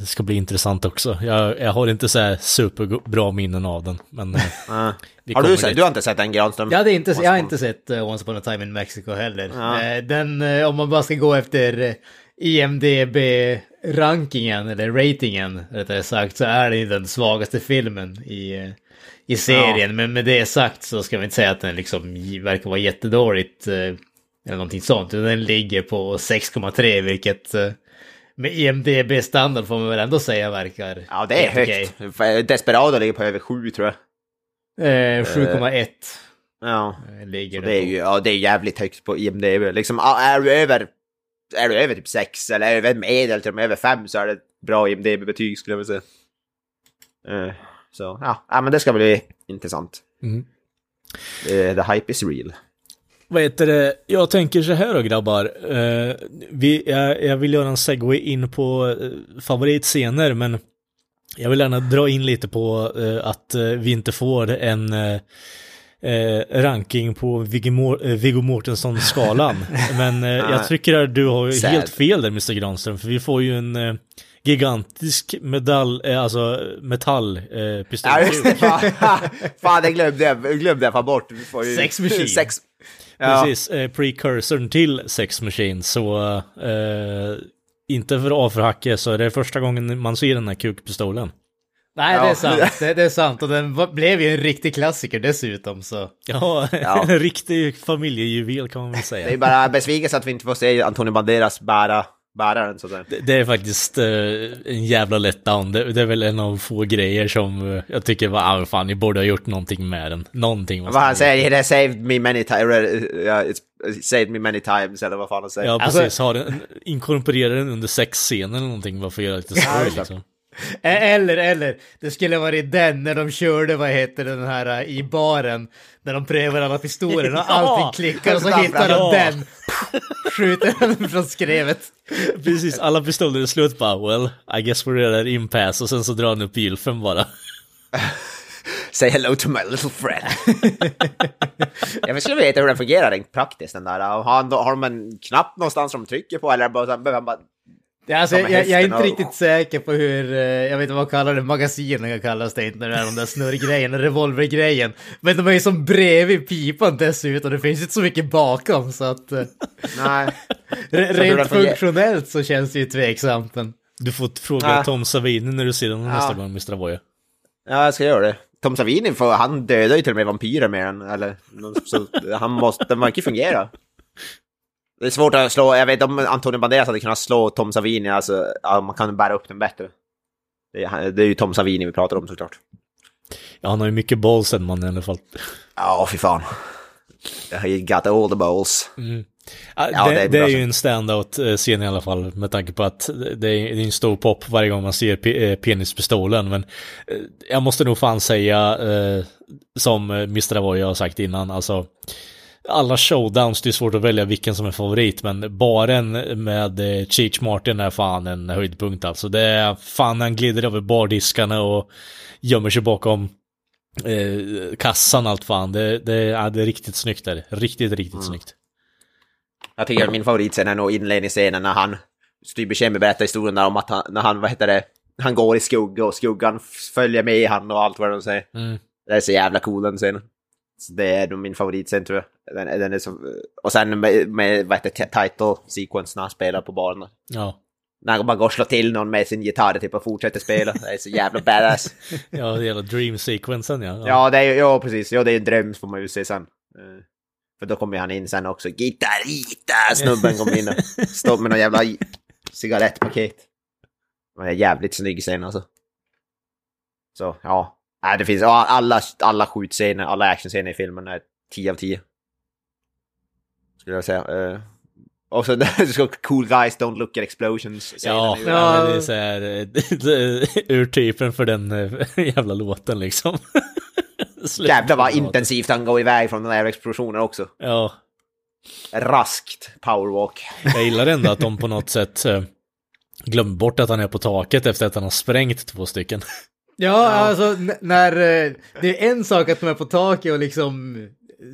det ska bli intressant också. Jag, jag har inte så här superbra minnen av den. Men eh, vi har du sett? dit. Du har inte sett den Granström? Jag, hade inte, jag har inte sett uh, Once upon a time in Mexico heller. Ja. Eh, den, eh, om man bara ska gå efter IMDB-rankingen, eller ratingen rättare sagt, så är det ju den svagaste filmen i, i serien. Men med det sagt så ska vi inte säga att den liksom verkar vara jättedåligt eh, eller någonting sånt. Den ligger på 6,3 vilket eh, med IMDB-standard får man väl ändå säga verkar Ja, det är högt. För Desperado ligger på över 7 tror jag. Eh, 7,1 Ja. eh, ligger Så det är ju ja, det är jävligt högt på IMDB. Liksom, ja, är du över, är du över typ 6 eller över medel till och med över 5 så är det bra IMDB-betyg skulle jag vilja säga. Eh, så ja. ja, men det ska bli intressant. Mm. Eh, the hype is real. Vad heter det? Jag tänker så här då grabbar. Eh, vi, jag, jag vill göra en segway in på favoritscener men jag vill gärna dra in lite på att vi inte får en eh, eh, ranking på Viggo, eh, Mortensen-skalan. men eh, jag tycker att du har Sad. helt fel där Mr. Granström för vi får ju en eh, gigantisk medall, eh, alltså metallpistol. Ja, just det. Fan, fan det glömde jag, glömde jag få bort. Vi får ju- Sex Machine. Sex. Ja. Precis, eh, precursorn till Sex Machine, så eh, inte för att avförhacka så är det första gången man ser den här kukpistolen. Nej, det Ja. är sant. Det, det är sant. Och den blev ju en riktig klassiker dessutom, så... Ja, Ja. en riktig familjejuvel kan man väl Det är säga. bara besvikelse att vi inte får se Antonio Banderas bära, bära den sådär. Det, det är faktiskt eh, en jävla letdown. Det, det är väl en av få grejer som eh, jag tycker var, ah, fan, ni borde ha gjort någonting med den. Någonting måste Vad han säger, it has saved me many times, ja, it's saved me many times, eller vad fan han säger. Ja, Alltså- precis. Ha den, inkorporera den under sexscenen eller någonting, bara för att göra lite det. liksom. Eh, Eller, eller, det skulle varit den när de körde, vad heter den här, eh, i baren. När de prövar alla pistolerna och Ja! allting klickar och så hittar de Ja! den. Skjuter den från skrevet. Precis, alla pistoler är slut bara, well, I guess we're at an impasse och sen så drar han upp gylfen bara. Say hello to my little friend. jag skulle veta hur den fungerar rent praktiskt den där. Har, han, har de en knapp någonstans som de trycker på eller bara, så här, behöver han bara... Ja, alltså, Ja, jag, jag är inte och- riktigt säker på hur, eh, jag vet inte vad man kallar det, magasinen kallas det inte när det är de där snurrgrejen, revolvergrejen. Men de är ju som bredvid pipan dessutom, det finns inte så mycket bakom så att eh, Nej. rent fungerar- funktionellt så känns det ju tveksamt. Men... Du får fråga Ah. Tom Savini när du ser den nästa Ja. gång, Mr. Boy. Ja, jag ska göra det. Tom Savini, för han dödar ju till och med vampyrer med den, eller... Så han måste, den verkar fungera. Det är svårt att slå, jag vet om Antonio Banderas hade kunnat slå Tom Savini, alltså, ja, man kan bära upp den bättre. Det är, det är ju Tom Savini vi pratar om såklart. Ja, han har ju mycket balls den mannen i alla fall. Ja, fy fan. He got all the balls. Ja, Ja, det, det är det är ju en standout-scen i alla fall, med tanke på att det är, en stor pop varje gång man ser pe eh, penispistolen. Men eh, jag måste nog fan säga, eh, som eh, Mr. Avoy har sagt innan, alltså alla showdowns, det är svårt att välja vilken som är favorit, men baren med eh, Cheech Martin är fan en höjdpunkt alltså. Det är fan han glider över bardiskarna och gömmer sig bakom eh, kassan allt fan. Det, det, ja, det är riktigt snyggt där. Riktigt, riktigt Mm. snyggt. Jag tycker min favoritscen är nog inledningsscenen när han, Styr Buscemi berättar historien där om att han, när han, vad heter det, han går i skugga och skuggan följer med han och allt vad de säger. Mm. Det är så jävla cool den scenen. Så det är nog min favoritscen tror jag. Den, den är så, och sen med, med vad heter title sequence när han spelar på baren. Ja. När han bara går och slår till någon med sin gitarr typ och fortsätter spela. Det är så jävla badass. Ja, det gäller dream-sequensen ja. Ja, det är ja precis. Ja, det är en dröm får man ju se sen. Eh, För då kommer han in sen också. Gitarrita! Snubben kommer in och står med någon jävla cigarettpaket. Det är jävligt snygg scen alltså. Så, ja. Nej, det finns alla, alla skjutscener, alla actionscener i filmen är 10 av 10. Skulle jag säga. Uh, och så det ska cool guys don't look at explosions. Ja, ja. Det är så här, eh, urtypen för den eh, jävla låten liksom. Jävlar vad intensivt han går iväg från den här explosionen också. Ja, Raskt powerwalk. jag gillar ändå att de på något sätt glömmer bort att han är på taket efter att han har sprängt två stycken. Ja, alltså när... eh, Det är en sak att de är på taket och liksom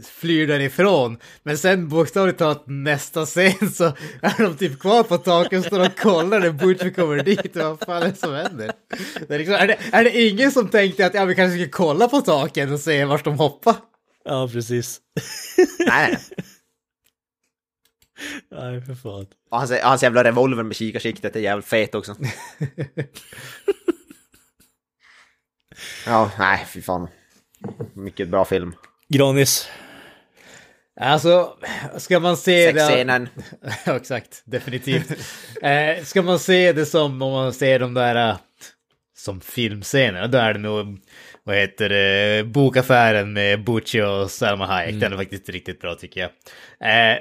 flyr därifrån. Men sen bokstavligt talat nästa scen så är de typ kvar på taket och står och kollar när Butcher kommer dit. Vad fan är det som händer? Det är, liksom, är, det, är det ingen som tänkte att ja, vi kanske ska kolla på taken och se vart de hoppar? Ja, precis. Nej, nej. Nej, för fan. Och hans, hans jävla revolver med kikarsiktet är jävligt fet också. ja, nej, fy fan. Mycket bra film. Granis. Alltså, ska man se det... Sexscenen. Ja, exakt. Definitivt. eh, ska man se det som om man ser de där eh, som filmscener, då är det nog, vad heter det, bokaffären med Butch och Salma Hayek. Den är faktiskt riktigt bra tycker jag. Eh,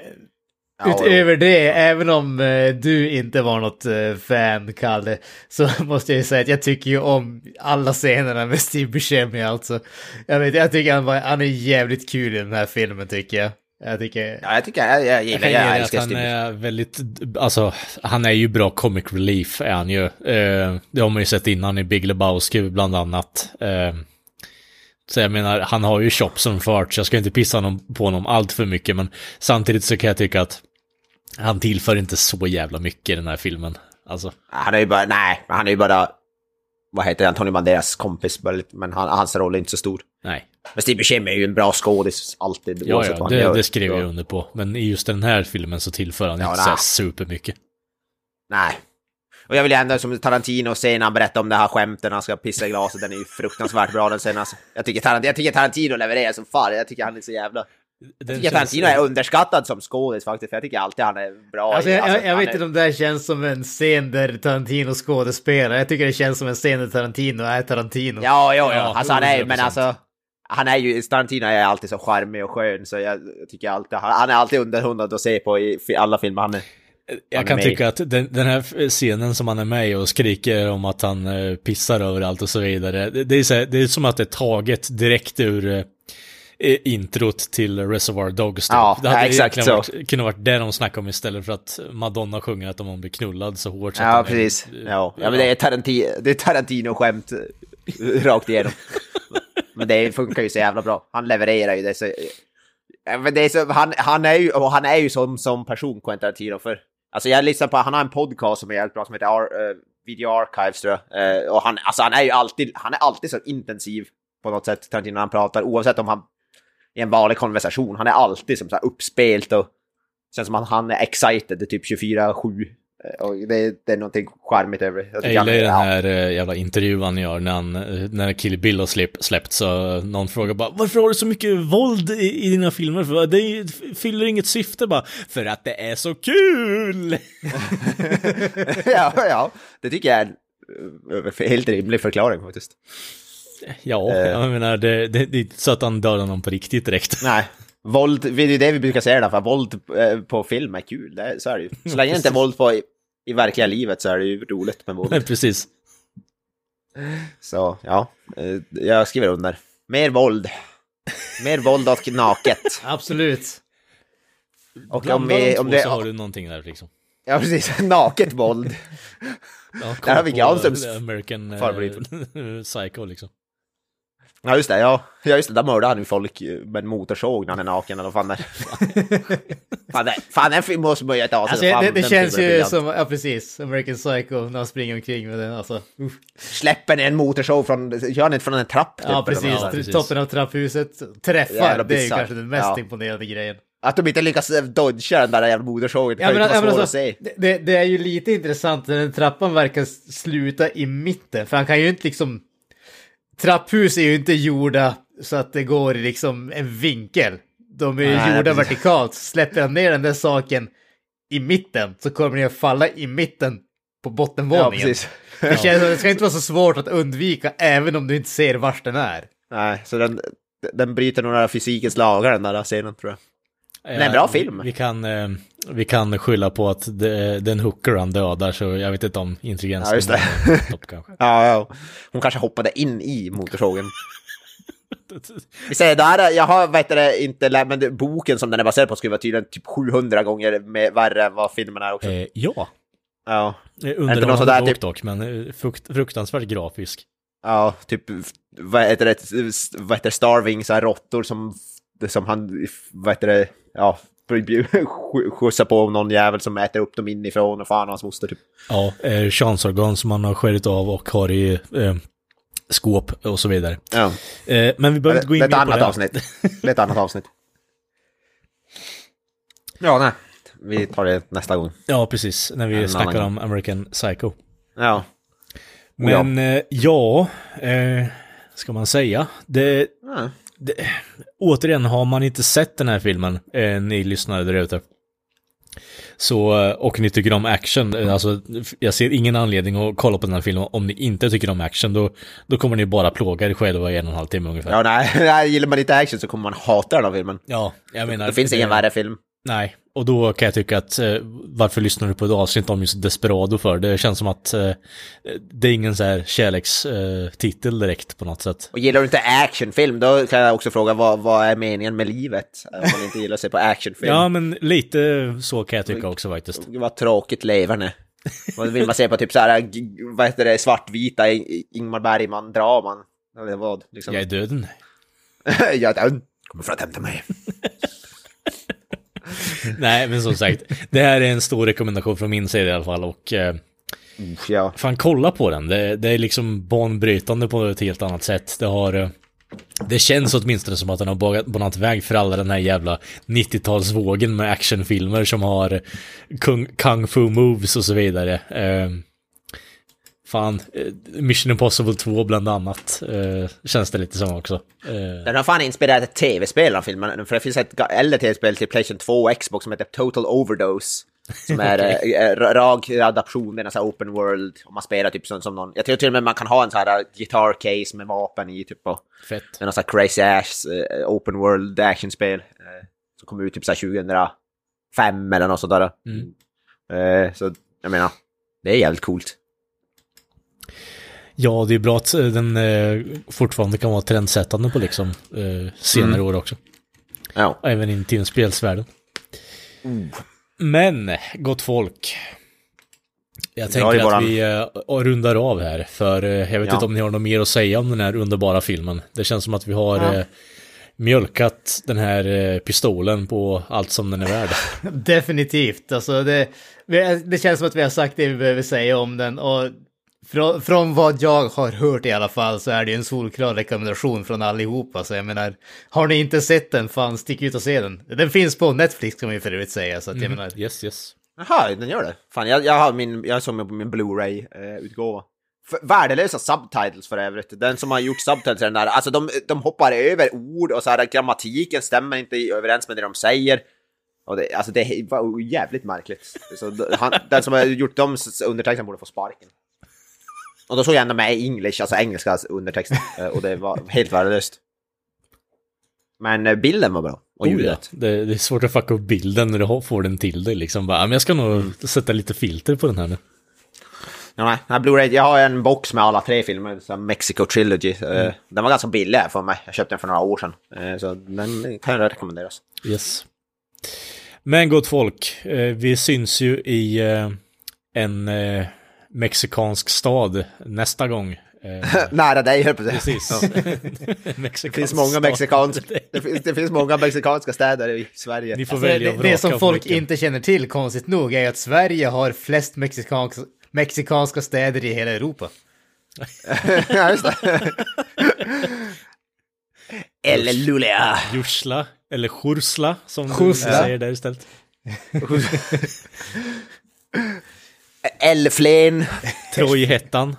Ja, Utöver det, även om eh, du inte var något eh, fan, Kalle, så måste jag ju säga att jag tycker ju om alla scenerna med Steve Buscemi alltså. Jag vet, jag tycker han, var, han är jävligt kul i den här filmen tycker jag. Jag tycker... Ja, jag tycker jag, jag Jag gillar, jag, att älskar han Steve. är väldigt, alltså, han är ju bra comic relief är han ju. Eh, det har man ju sett innan i Big Lebowski bland annat. Eh, så jag menar, han har ju chops som fart, så jag ska inte pissa honom, på honom allt för mycket, men samtidigt så kan jag tycka att han tillför inte så jävla mycket i den här filmen. Alltså, Han är ju bara, nej, han är ju bara, vad heter det, Antonio Banderas kompis, men han, hans roll är inte så stor. nej. Men Steve Buscemi är ju en bra skådis, alltid, Ja, oavsett ja, vad han det, gör. det skriver Så- jag under på. Men i just den här filmen så tillför han Ja, inte så nej. supermycket. Nej. Och jag vill ändå som Tarantino se när han berättar om det här skämten, han ska pissa i glaset, den är ju fruktansvärt bra den scenen. Alltså. Jag tycker Tarantino, jag tycker Tarantino levererar som fan, jag tycker han är så jävla... Den Jag tycker känns- Tarantino är underskattad som skådis faktiskt, för jag tycker alltid han är bra. Alltså, i- jag, jag, jag han vet är- inte om det här känns som en scen där Tarantino skådespelar. Jag tycker det känns som en scen där Tarantino är Tarantino. Ja, ja, ja. Ja, Alltså han är, men 100%. alltså... Han är ju, Tarantino är alltid så charmig och skön, så jag tycker alltid, han, är alltid underhållande att se på i alla filmer han är. Jag kan tycka att den, den här scenen som han är med i och skriker om att han eh, pissar överallt och så vidare. Det, det, är, så här, det är som att det är taget direkt ur eh, introt till Reservoir Dogs. Ja, det hade ja, exakt så. varit, kunde varit det de snackade om istället för att Madonna sjunger att de blir knullad så hårt. Så Ja, de är- precis. Ja, ja men det är Tarantino, det är Tarantino-skämt eh, rakt igenom. Men det funkar ju så jävla bra. Han levererar ju det så... Men det är så, han, han är ju, han är ju som, som person, Quentin Tarantino, för... Alltså jag lyssnar på, han har en podcast som är jävligt bra som heter Ar, eh, Video Archives tror jag. Eh, och han, alltså han är ju alltid, han är alltid så intensiv på något sätt, Tarantino, när han pratar, oavsett om han i en vanlig konversation. Han är alltid som så här uppspelt och känns som att han är excited typ 24-7. Eh, Och det, det är någonting charmigt över det. Jag gillar ju den ja. här eh, jävla intervjun han gör när, han, eh, när Kill Bill har släpp, släppt så någon frågar bara varför har du så mycket våld i, i dina filmer? För det fyller inget syfte bara för att det är så kul! ja, ja, det tycker jag är en helt rimlig förklaring faktiskt. Ja, Eh. jag menar det, det, det är inte så att han dödar någon på riktigt direkt. Nej, våld, det är det vi brukar säga för våld eh, på film är kul, det, så är det ju. Så länge det inte är våld på i, i verkliga livet så är det ju roligt med våld. Precis. Så ja, eh, jag skriver under. Mer våld. Mer våld och naket. Absolut. Och om, vi, om det... så har du någonting där liksom. Ja, precis. Naket våld. Ja, Där har vi Granströms American eh, favorit. Psycho liksom. Ja, just det. Ja, ja just det. Där mördade han ju folk med en motorsåg när han är naken eller fan är. fan, det, fan den filmen måste man göra ett avsnitt Alltså, fan, det, det känns ju som, ja precis, American Psycho när han springer omkring med den. Alltså, uff. Släpper ni en motorsåg från, gör han inte från en trapp? Ja, typ, eller precis. Ja, precis. Toppen av trapphuset träffar, Jävla det är ju kanske den mest Ja. imponerande grejen. Att de inte lyckas eh, dodga den där jävla motorsågen, det Ja, kan ju men, inte ja, vara men svårt att alltså, se. det- det, det är ju lite intressant när den trappan verkar sluta i mitten, för han kan ju inte liksom... Trapphus är ju inte gjorda så att det går i liksom en vinkel. De är ju Nej, gjorda vertikalt. Släpper han ner den där saken i mitten så kommer den att falla i mitten på Ja, bottenvåningen. precis. det, känns, det ska inte vara så svårt att undvika även om du inte ser vart den är. Nej, så den, den bryter några fysikens lagar den där scenen tror jag. Eh, är en bra film. Vi, vi, kan, eh, vi kan skylla på att det, det är en hooker han dödar, så jag vet inte om intelligensen Ja, just det. topp kanske. Ja, ja. Hon kanske hoppade in i motorsågen. Vi säger där, jag har vet det, inte lärt men det- boken som den är baserad på skulle vara tydligen typ 700 gånger mer, värre än vad filmen är också. Eh, ja, Ja, Eh, underhållande bok typ- dock, men eh, frukt, fruktansvärt grafisk. ja, typ vad heter det, vad heter det starving, så här råttor som, som han, vad heter det, ja, skjutsar på någon jävel som äter upp dem inifrån och fan hans moster typ. Ja, eh, chansorgan som man har skärit av och har i eh, skåp och så vidare. Ja, Eh, men vi behöver inte gå det in mer på annat det. avsnitt. Det är ett annat avsnitt. Ja, nej. Vi tar det nästa gång. Ja, precis, när vi En snackar om American Psycho. Ja. Men eh, ja, eh, ska man säga, det, ja. det, återigen, har man inte sett den här filmen, eh, ni lyssnare där ute, så, eh, och ni tycker om action, eh, alltså jag ser ingen anledning att kolla på den här filmen om ni inte tycker om action, då, då kommer ni bara plåga er själva i en och en halv timme ungefär. Ja, nej, nej, gillar man inte action så kommer man hata den här filmen. Ja, jag menar... Det finns ingen värre film. Nej, och då kan jag tycka att eh, varför lyssnar du på ett avsnitt om just Desperado för? Det känns som att eh, det är ingen så här kärlekstitel eh, direkt på något sätt. Och gillar du inte actionfilm, då kan jag också fråga vad, vad är meningen med livet? Om man inte gillar att se på actionfilm. Ja, men lite så kan jag tycka också faktiskt. Var tråkigt leverne. Vad vill man se på typ så här, g- vad heter det, svartvita Ingmar Bergman-draman? Eller vad? Liksom. Jag är döden. jag död. Kommer för att hämta mig. Nej, men som sagt, det här är en stor rekommendation från min sida i alla fall och eh, Ja. Fan kolla på den, det, det är liksom banbrytande på ett helt annat sätt. Det har... eh, Det känns åtminstone som att den har banat väg för alla den här jävla 90-talsvågen med actionfilmer som har kung, kung fu moves och så vidare. Eh, fan, eh, Mission Impossible 2 bland annat eh, känns det lite som också. Eh, Den har fan inspirerat ett tv-spel av filmen, för det finns ett äldre tv-spel till Playstation 2 och Xbox som heter Total Overdose. Som är Okej. eh, eh, rak adaption, det är en sån här open world, och man spelar typ som, som någon, jag tror till och med man kan ha en sån här guitar case med vapen i typ och fett. någon sån här crazy ass eh, open world actionspel. Eh, som kom ut typ så här 2005 eller något sådär. Mm. Eh, så jag menar, det är jävligt coolt. Ja, det är bra att eh, den eh, fortfarande kan vara trendsättande på liksom eh, senare Mm. år också. Ja. Även in till spelsvärlden. Mm. Men, gott folk. Jag tänker ju att vi eh, rundar av här, för eh, jag vet Ja. inte om ni har något mer att säga om den här underbara filmen. Det känns som att vi har Ja. eh, mjölkat den här eh, pistolen på allt som den är värd. Definitivt. Alltså det, det känns som att vi har sagt det vi behöver säga om den. Och från, från vad jag har hört i alla fall så är det ju en solklar rekommendation från allihopa. Så jag menar, har ni inte sett den, fan stick ut och se den. Den finns på Netflix kan man ju för övrigt säga. Så att jag menar, Yes, yes. Jaha, den gör det? Fan, jag, jag har min, jag såg min, på min Blu-ray-utgåva. Värdelösa subtitles för övrigt. Den som har gjort subtitles är den där, alltså de, de hoppar över ord och så här grammatiken stämmer inte överens med det de säger. Och det, alltså det var jävligt märkligt. Så han, den som har gjort de undertexterna borde få sparken. Och då såg jag ändå med English, alltså engelska undertexter. eh, Och det var helt värdelöst. Men eh, bilden var bra. Och Oh, ja. ljudet. det, det är svårt att fucka upp bilden när du får den till dig liksom. Bara, "Ja, men jag ska nog Mm. sätta lite filter på den här nu. Ja, nej, Blu-ray, jag har en box med alla tre filmer, så Mexico Trilogy. Eh, Den var ganska billig för mig, jag köpte den för några år sedan. Så den kan ju rekommenderas. Yes. Men gott folk, vi syns ju i en mexikansk stad nästa gång. Eh, Nära dig, höll på. Precis. Det finns många mexikanska, det finns, det finns många mexikanska städer i Sverige. Ni får Alltså, välja det, det som folk vilken. inte känner till, konstigt nog, är att Sverige har flest mexikanska, mexikanska städer i hela Europa. ja, just det. Eller Luleå. Jursla, eller Jursla som Jursla. du säger där istället. Eller Flen. Trollhättan.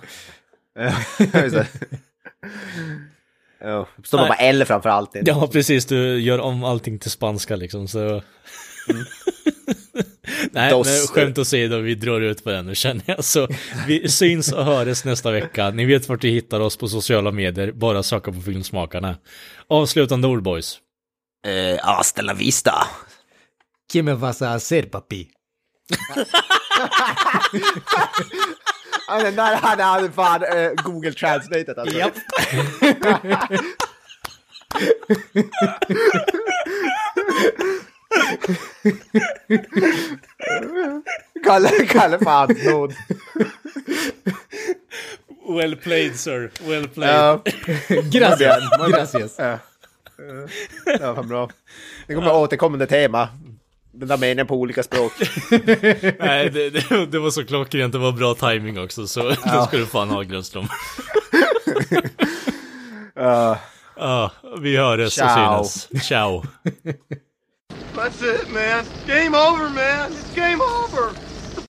Ja, just det. Ja, det står Nej. bara L framför allt. Ja, precis. Du gör om allting till spanska liksom, så... Nej, Dos. men skämt åsido, vi drar ut på den nu känner jag. Så vi syns och hörs nästa vecka. Ni vet vart ni hittar oss på sociala medier. Bara söka på Filmsmakarna. Avslutande ord, boys. Eh, hasta la vista. ¿Qué me vas a hacer, papi? Ja, den där hade han fan eh, Google Translated alltså. Japp. Kalle, Kalle fan nåd. Well played, sir. Well played. Ja, Gracias. Gracias. ja. Ja, vad bra. Det kommer återkommande tema. Den där meningen på olika språk. Nej, det, det, det var så klockrent. Det var bra timing också, så det ska du fan ha, Grundström. Ja. Ja, vi hörs Ciao. och syns. Ciao. That's it, man. Game over, man. It's game over.